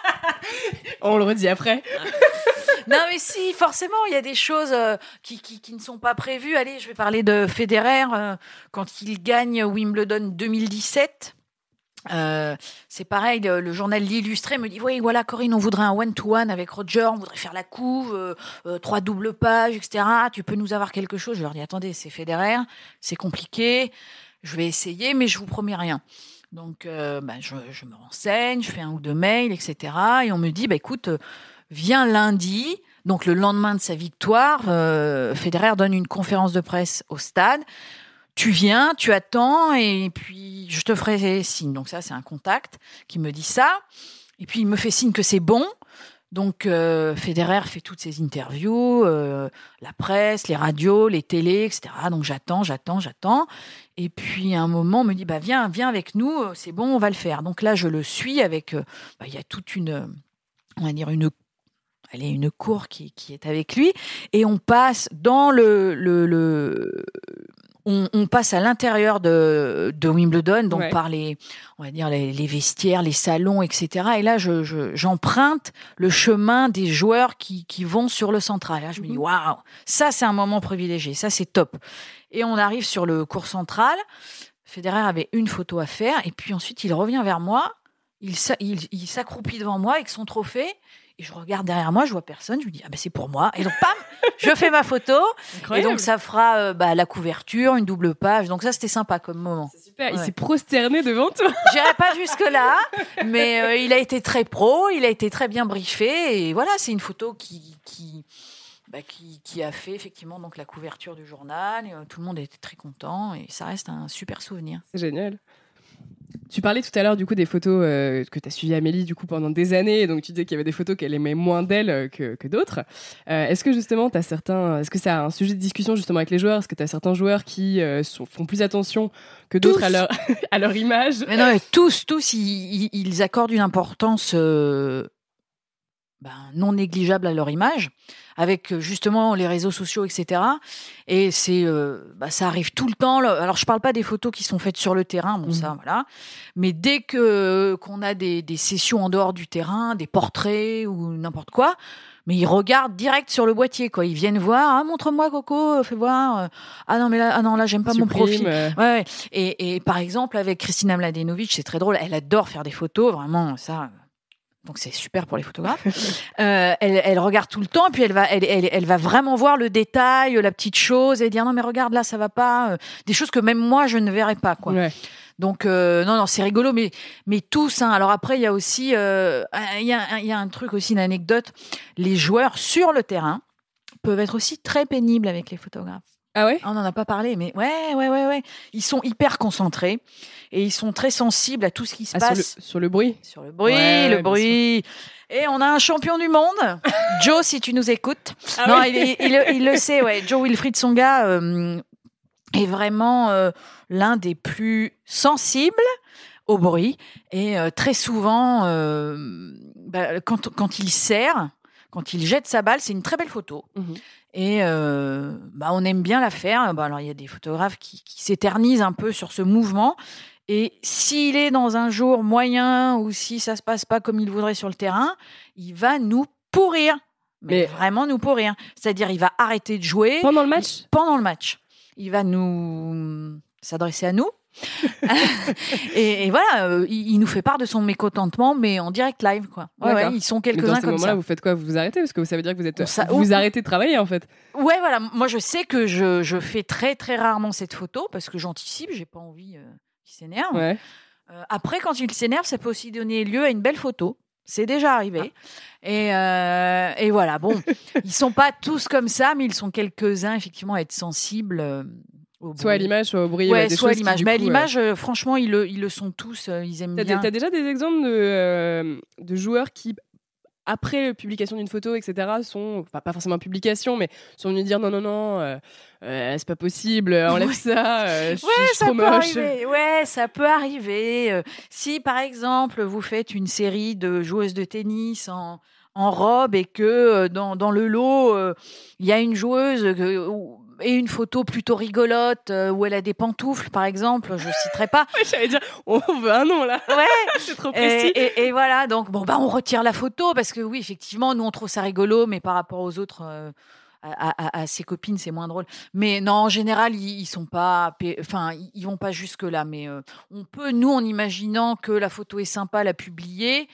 on le redit après. Non, mais si, forcément, il y a des choses euh, qui, qui, ne sont pas prévues. Allez, je vais parler de Federer. euh, quand il gagne Wimbledon 2017, euh, c'est pareil, le, journal L'Illustré me dit Oui, voilà, Corinne, on voudrait un one-to-one avec Roger, on voudrait faire la couve, trois doubles pages, etc. Tu peux nous avoir quelque chose? Je leur dis Attendez, c'est Federer, c'est compliqué, je vais essayer, mais je vous promets rien. Donc, euh, bah, je, je me renseigne, je fais un ou deux mails, etc. Et on me dit bah, Écoute, euh, viens lundi. Donc, le lendemain de sa victoire, euh, Federer donne une conférence de presse au stade tu viens, tu attends, et puis je te ferai signe. Donc ça, c'est un contact qui me dit ça. Et puis il me fait signe que c'est bon. Donc euh, Federer fait toutes ses interviews, euh, la presse, les radios, les télés, etc. Donc j'attends, j'attends, j'attends. Et puis à un moment, on me dit bah viens, viens avec nous, euh, c'est bon, on va le faire. Donc là, je le suis avec. bah, Il y a toute une, on va dire une Allez, une cour qui, est avec lui et on passe dans le- on, on passe à l'intérieur de, de Wimbledon, donc Ouais. par les, on va dire les, les vestiaires, les salons, etc. Et là, je, je- j'emprunte le chemin des joueurs qui, qui vont sur le central. Là, je me dis Mhm. waouh, ça c'est un moment privilégié, ça c'est top. Et on arrive sur le cours central. Federer avait une photo à faire et puis ensuite il revient vers moi. Il s'accroupit devant moi avec son trophée. Et je regarde derrière moi, je vois personne. Je me dis, ah ben c'est pour moi. Et donc, pam, je fais ma photo. Et donc, ça fera euh, bah, la couverture, une double page. Donc, ça, c'était sympa comme moment. C'est super. Il s'est prosterné devant toi. J'irai pas jusque-là, mais euh, il a été très pro, il a été très bien briefé. Et voilà, c'est une photo qui, qui, bah, qui, qui a fait effectivement donc, la couverture du journal. Et, euh, tout le monde était très content et ça reste un super souvenir. C'est génial. Tu parlais tout à l'heure du coup des photos euh, que tu as suivies Amélie du coup pendant des années, donc tu disais qu'il y avait des photos qu'elle aimait moins d'elle euh, que, que d'autres. Euh, est-ce que justement as certains est-ce que c'est un sujet de discussion justement avec les joueurs? Est-ce que tu as certains joueurs qui sont- font plus attention que d'autres à leur à leur image? Mais non, mais tous, tous, ils, accordent une importance ben, non négligeable à leur image, avec euh, justement les réseaux sociaux, etc. Et c'est, euh, bah, ça arrive tout le temps. Alors, je parle pas des photos qui sont faites sur le terrain, bon Mhm. ça, voilà. Mais dès que qu'on a des, des sessions en dehors du terrain, des portraits ou n'importe quoi. Mais ils regardent direct sur le boîtier, quoi. Ils viennent voir, ah, montre-moi Coco, fais voir. Ah non, mais là, ah non, là, j'aime pas mon profil. euh, Ouais, ouais. Et, et par exemple, avec Christina Mladenovic, c'est très drôle. Elle adore faire des photos, vraiment, ça. Donc c'est super pour les photographes. Euh, elle, elle regarde tout le temps, puis elle va, elle, elle, elle va vraiment voir le détail, la petite chose, et dire non mais regarde là, ça va pas. euh, Des choses que même moi je ne verrais pas, quoi. ouais. Donc euh, non non c'est rigolo mais mais tous hein. alors après il y a aussi euh, il y a un- il y a un truc aussi une anecdote les joueurs sur le terrain peuvent être aussi très pénibles avec les photographes Ah ouais? On n'en a pas parlé mais ouais ouais ouais ouais ils sont hyper concentrés et ils sont très sensibles à tout ce qui se Ah, sur, passe le, sur le bruit? Sur le bruit Ouais, le bruit et on a un champion du monde Joe si tu nous écoutes Ah non, oui. il, le- il le sait, ouais. Joe Wilfried Songa euh, est vraiment euh, l'un des plus sensibles au bruit. Et euh, très souvent, euh, bah, quand, quand il sert, quand il jette sa balle, c'est une très belle photo. Mhm. Et euh, bah, on aime bien la faire. Bah, alors, il y a des photographes qui, qui s'éternisent un peu sur ce mouvement. Et s'il est dans un jour moyen ou si ça se passe pas comme il voudrait sur le terrain, il va nous pourrir. Mais, Mais- vraiment nous pourrir. C'est-à-dire, il va arrêter de jouer pendant le match? pendant le match. Il va nous s'adresser à nous. et, et voilà, euh, il, il nous fait part de son mécontentement, mais en direct live, quoi. Ouais, ouais, ils sont quelques-uns comme moments-là, ça. vous faites quoi? Vous vous arrêtez? Parce que ça veut dire que vous êtes vous ou- arrêtez de travailler en fait. Ouais, voilà. Moi, je sais que je, je fais très, très rarement cette photo parce que j'anticipe, j'ai pas envie euh, s'énerve. Ouais. Euh, après, quand il s'énerve, ça peut aussi donner lieu à une belle photo. C'est déjà arrivé. Et, euh, et voilà, bon, ils sont pas tous comme ça, mais ils sont quelques-uns, effectivement, à être sensibles. euh, au Soit à l'image, soit au bruit. Ouais, des soit à l'image. Mais à l'image, euh, franchement, ils le, ils le sont tous. ils aiment T'as, bien. t'as déjà des exemples de, de joueurs qui, après publication d'une photo, etc., sont, enfin, pas forcément publication, mais sont venus dire non, non, non, euh, euh, c'est pas possible, enlève Ouais. ça, euh, je suis- Ouais, je suis ça trop peut moche. arriver. Ouais, ça peut arriver. Euh, Si, par exemple, vous faites une série de joueuses de tennis en, en robe et que euh, dans, dans le lot, euh, il y a une joueuse que- et une photo plutôt rigolote euh, où elle a des pantoufles, par exemple, je citerai pas. J'allais dire, on veut un nom là, Ouais, c'est trop précis. et, et- et voilà, donc bon, bah, on retire la photo parce que oui, effectivement, nous on trouve ça rigolo, mais par rapport aux autres, euh, à, à- à ses copines, c'est moins drôle. Mais non, en général, ils, ils sont pas, enfin, ils- vont pas jusque là. Mais euh, on peut, nous, en imaginant que la photo est sympa, la publier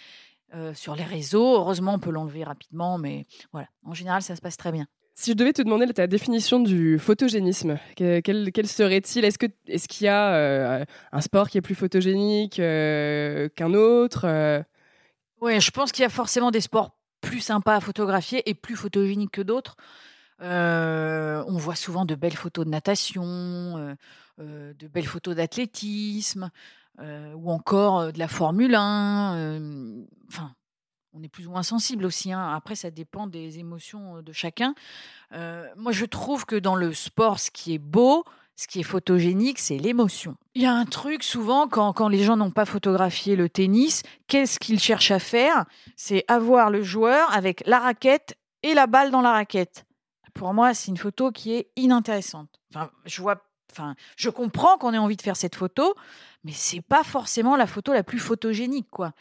euh, sur les réseaux. Heureusement, on peut l'enlever rapidement, mais voilà. En général, ça se passe très bien. Si je devais te demander ta définition du photogénisme, que- quel, quel serait-il? Est-ce que est-ce qu'il y a euh, un sport qui est plus photogénique qu'un autre Oui, je pense qu'il y a forcément des sports plus sympas à photographier et plus photogéniques que d'autres. Euh, on voit souvent de belles photos de natation, euh, euh, de belles photos d'athlétisme, ou encore de la Formule 1. euh, Enfin, on est plus ou moins sensible aussi. hein. Après, ça dépend des émotions de chacun. Moi, je trouve que dans le sport, ce qui est beau, ce qui est photogénique, c'est l'émotion. Il y a un truc souvent, quand, quand les gens n'ont pas photographié le tennis, qu'est-ce qu'ils cherchent à faire? C'est avoir le joueur avec la raquette et la balle dans la raquette. Pour moi, c'est une photo qui est inintéressante. Enfin, je vois, enfin, je comprends qu'on ait envie de faire cette photo, mais c'est pas forcément la photo la plus photogénique, quoi.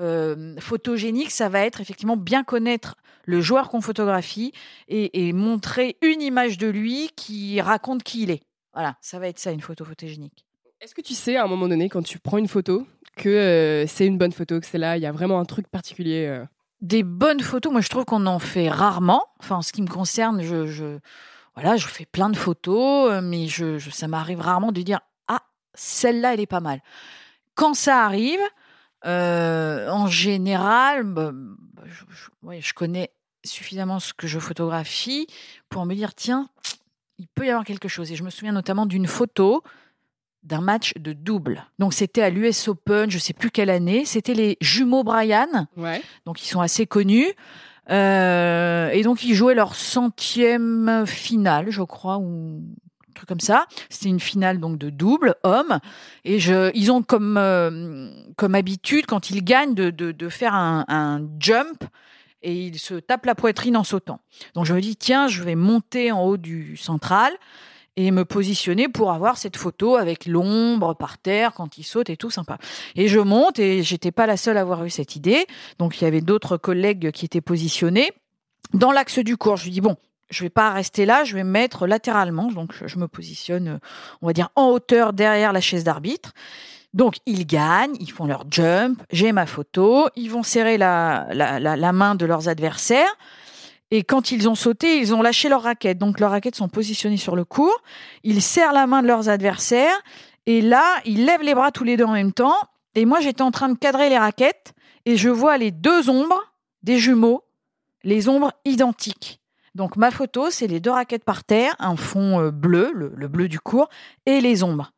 Euh, photogénique, ça va être effectivement bien connaître le joueur qu'on photographie et, montrer une image de lui qui raconte qui il est. Voilà, ça va être ça une photo photogénique. Est-ce que tu sais à un moment donné quand tu prends une photo que euh, c'est une bonne photo, que c'est là, il y a vraiment un truc particulier euh Des bonnes photos, moi je trouve qu'on en fait rarement. Enfin, en ce qui me concerne, je, voilà, je fais plein de photos, euh, mais je, ça m'arrive rarement de dire ah celle-là elle est pas mal. Quand ça arrive, euh, en général, bah, bah, je connais suffisamment ce que je photographie pour me dire tiens, il peut y avoir quelque chose. Et je me souviens notamment d'une photo d'un match de double. Donc c'était à l'US Open, je sais plus quelle année. C'était les jumeaux Bryan Ouais. donc ils sont assez connus. Euh, et donc ils jouaient leur centième finale, je crois, ou un truc comme ça. C'était une finale donc de double homme. Et je, ils ont comme euh, comme habitude quand ils gagnent de, de, de faire un, un jump et ils se tapent la poitrine en sautant. Donc je me dis tiens, je vais monter en haut du central et me positionner pour avoir cette photo avec l'ombre par terre quand il saute et tout sympa. Et je monte et j'étais pas la seule à avoir eu cette idée. Donc il y avait d'autres collègues qui étaient positionnés dans l'axe du cours. Je lui dis bon, je vais pas rester là, je vais me mettre latéralement. Donc je me positionne, on va dire en hauteur derrière la chaise d'arbitre. Donc ils gagnent, ils font leur jump, j'ai ma photo, ils vont serrer la, la, la main de leurs adversaires. Et quand ils ont sauté, ils ont lâché leurs raquettes. Donc leurs raquettes sont positionnées sur le cours. Ils serrent la main de leurs adversaires. Et là, ils lèvent les bras tous les deux en même temps. Et moi, j'étais en train de cadrer les raquettes. Et je vois les deux ombres des jumeaux, les ombres identiques. Donc ma photo, c'est les deux raquettes par terre, un fond euh, bleu, le, le bleu du cours, et les ombres.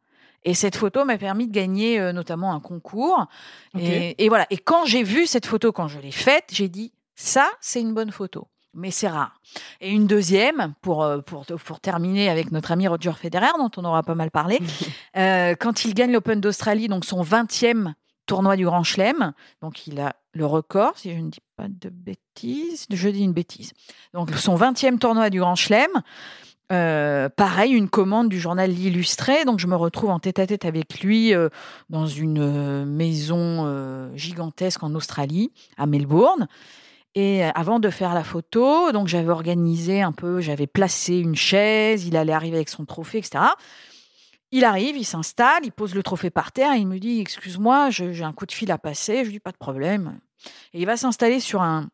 Et cette photo m'a permis de gagner euh, notamment un concours. Et voilà. Et quand j'ai vu cette photo, quand je l'ai faite, j'ai dit ça, c'est une bonne photo. Mais c'est rare. Et une deuxième, pour, euh, pour, pour terminer avec notre ami Roger Federer, dont on aura pas mal parlé, euh, quand il gagne l'Open d'Australie, donc son 20e tournoi du Grand Chelem, donc il a le record, si je ne dis pas de bêtises, je dis une bêtise. Donc son 20e tournoi du Grand Chelem, euh, pareil, une commande du journal L'Illustré. Donc, je me retrouve en tête à tête avec lui euh, dans une euh, maison gigantesque en Australie, à Melbourne. Et euh, avant de faire la photo, donc j'avais organisé un peu, j'avais placé une chaise, il allait arriver avec son trophée, etc. Il arrive, il s'installe, il pose le trophée par terre, il me dit Excuse-moi, j'ai un coup de fil à passer. Je lui dis Pas de problème. Et il va s'installer sur un,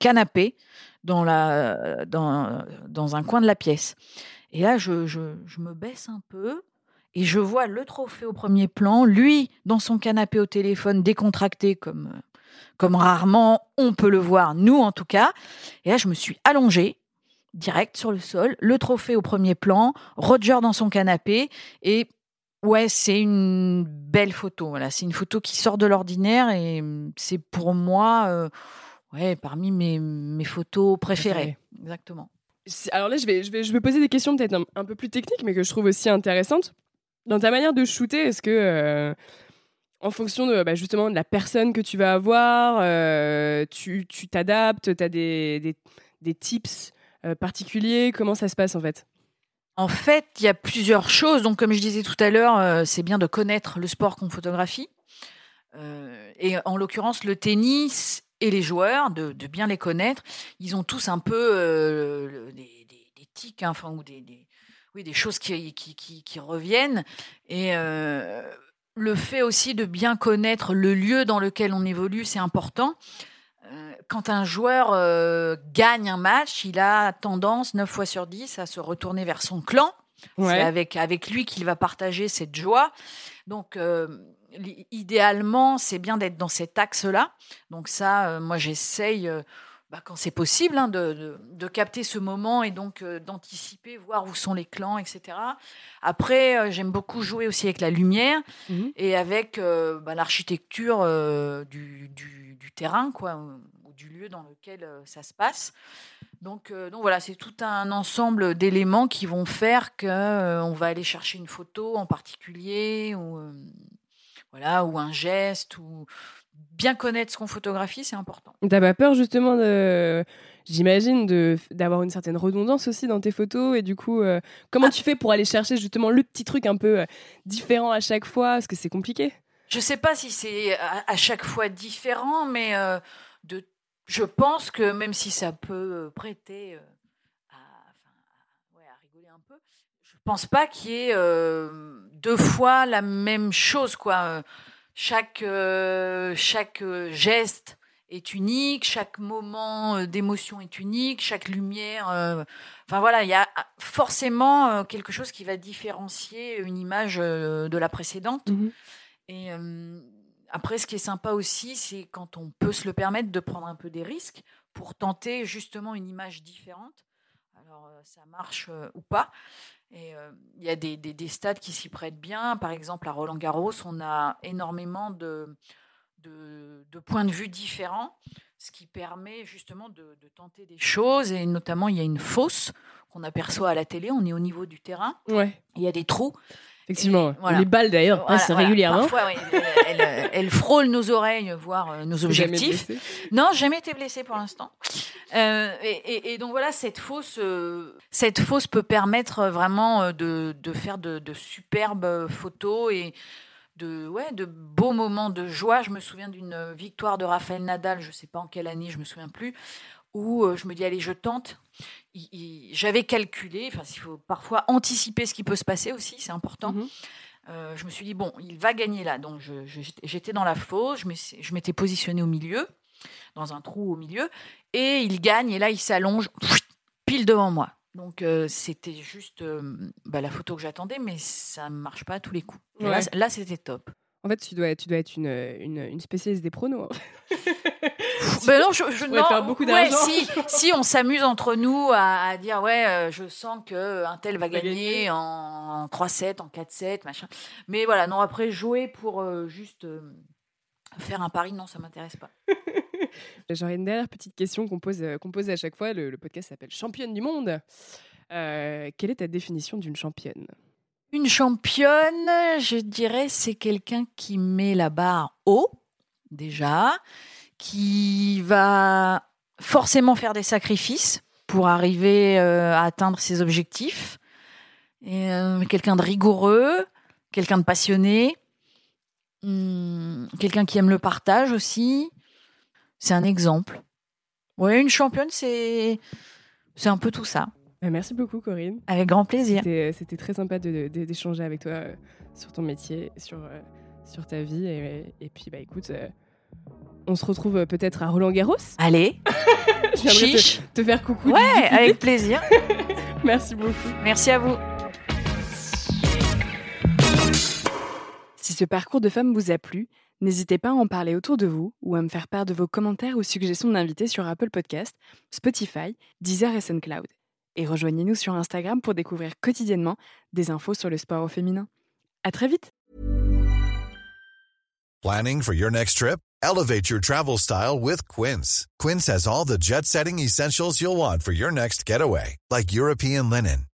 canapé dans, un coin de la pièce. Et là, je, je, me baisse un peu et je vois le trophée au premier plan, lui dans son canapé au téléphone décontracté comme comme rarement on peut le voir, nous en tout cas. Et là, je me suis allongée direct sur le sol, le trophée au premier plan, Roger dans son canapé et ouais, c'est une belle photo. Voilà, c'est une photo qui sort de l'ordinaire et c'est pour moi euh, ouais, parmi mes, mes photos préférées. Exactement. Alors là, je vais, je vais, je vais poser des questions peut-être un, peu plus techniques, mais que je trouve aussi intéressantes. Dans ta manière de shooter, est-ce que, euh, en fonction de bah, justement de la personne que tu vas avoir, euh, tu t'adaptes, tu as des, des, tips euh, particuliers? Comment ça se passe en fait? En fait, il y a plusieurs choses. Donc, comme je disais tout à l'heure, c'est bien de connaître le sport qu'on photographie. et en l'occurrence, le tennis et les joueurs, de, bien les connaître. Ils ont tous un peu des, des, tics, hein, enfin, ou des, oui, des choses qui, qui, qui, reviennent. Et le fait aussi de bien connaître le lieu dans lequel on évolue, c'est important. Euh, quand un joueur euh, gagne un match, il a tendance, 9 fois sur 10, à se retourner vers son clan. C'est avec, avec lui qu'il va partager cette joie. Donc, euh, idéalement, c'est bien d'être dans cet axe-là. Donc ça, moi, j'essaye bah, quand c'est possible, hein, de, de, capter ce moment et donc euh, d'anticiper, voir où sont les clans, etc. Après, euh, j'aime beaucoup jouer aussi avec la lumière mhm. et avec euh, bah, l'architecture du, du, du, terrain, quoi, ou du lieu dans lequel ça se passe. Donc, donc voilà, c'est tout un ensemble d'éléments qui vont faire que on va aller chercher une photo en particulier ou voilà ou un geste ou bien connaître ce qu'on photographie, c'est important. T'as pas peur justement de, j'imagine, de d'avoir une certaine redondance aussi dans tes photos et du coup, euh, comment tu fais pour aller chercher justement le petit truc un peu euh, différent à chaque fois, parce que c'est compliqué. Je sais pas si c'est à, chaque fois différent, mais euh, de, je pense que même si ça peut prêter à, à, rigoler un peu, je pense pas qu'il y ait deux fois la même chose, quoi chaque, euh, chaque euh, geste est unique, chaque moment euh, d'émotion est unique, chaque lumière. enfin voilà, il y a forcément quelque chose qui va différencier une image de la précédente. Mmh Et après, ce qui est sympa aussi, c'est quand on peut se le permettre de prendre un peu des risques pour tenter justement une image différente. Alors, ça marche ou pas. Et euh, il y a des, des, stades qui s'y prêtent bien. Par exemple, à Roland Garros, on a énormément de, de points de vue différents, ce qui permet justement de, de, tenter des choses. Et notamment, il y a une fosse qu'on aperçoit à la télé. On est au niveau du terrain. Ouais. Il y a des trous. Effectivement. Les balles d'ailleurs passent régulièrement. Parfois, oui, elles, frôlent nos oreilles, voire euh, nos objectifs. non, jamais été blessé pour l'instant. Euh, et, donc voilà, cette fosse, euh, cette fosse peut permettre vraiment de, de faire de, de, superbes photos et de, ouais, de beaux moments de joie. Je me souviens d'une victoire de Raphaël Nadal, je ne sais pas en quelle année, je me souviens plus, où je me dis allez, je tente j'avais calculé, enfin, il faut parfois anticiper ce qui peut se passer aussi, c'est important. Mhm. Euh, je me suis dit, bon, il va gagner là. Donc, j'étais dans la fosse, je m'étais positionné au milieu, dans un trou au milieu, et il gagne, et là, il s'allonge pile devant moi. Donc, euh, c'était juste euh, bah, la photo que j'attendais, mais ça ne marche pas à tous les coups. Là, c'était top. En fait, tu dois, tu dois être une, une, une spécialiste des pronos. Hein. ben non, je, je non, faire beaucoup d'argent. si, si on s'amuse entre nous à, dire ouais, euh, je sens que un tel va gagner en, 3-7, en 4-7, machin. Mais voilà, non après jouer pour juste faire un pari, non, ça m'intéresse pas. J'aurais une dernière petite question qu'on pose, pose à chaque fois. Le, podcast s'appelle Championne du monde. quelle est ta définition d'une championne? Une championne, je dirais, c'est quelqu'un qui met la barre haut déjà, qui va forcément faire des sacrifices pour arriver euh, à atteindre ses objectifs. Euh, quelqu'un de rigoureux, quelqu'un de passionné, hmm, quelqu'un qui aime le partage aussi. C'est un exemple. Ouais, une championne, c'est c'est un peu tout ça. Bah, merci beaucoup, Corinne. Avec grand plaisir. C'était très sympa d'échanger avec toi euh, sur ton métier, sur, sur ta vie. Et, et puis, bah, écoute, on se retrouve euh, peut-être à Roland Garros. Allez. Je viendrai te, faire coucou. Ouais, avec plaisir. Merci beaucoup. Merci à vous. Si ce parcours de femme vous a plu, n'hésitez pas à en parler autour de vous ou à me faire part de vos commentaires ou suggestions d'invités sur Apple Podcast, Spotify, Deezer et SoundCloud. Et rejoignez-nous sur Instagram pour découvrir quotidiennement des infos sur le sport au féminin. À très vite! Planning for your next trip? Elevate your travel style with Quince. Quince has all the jet setting essentials you'll want for your next getaway, like European linen,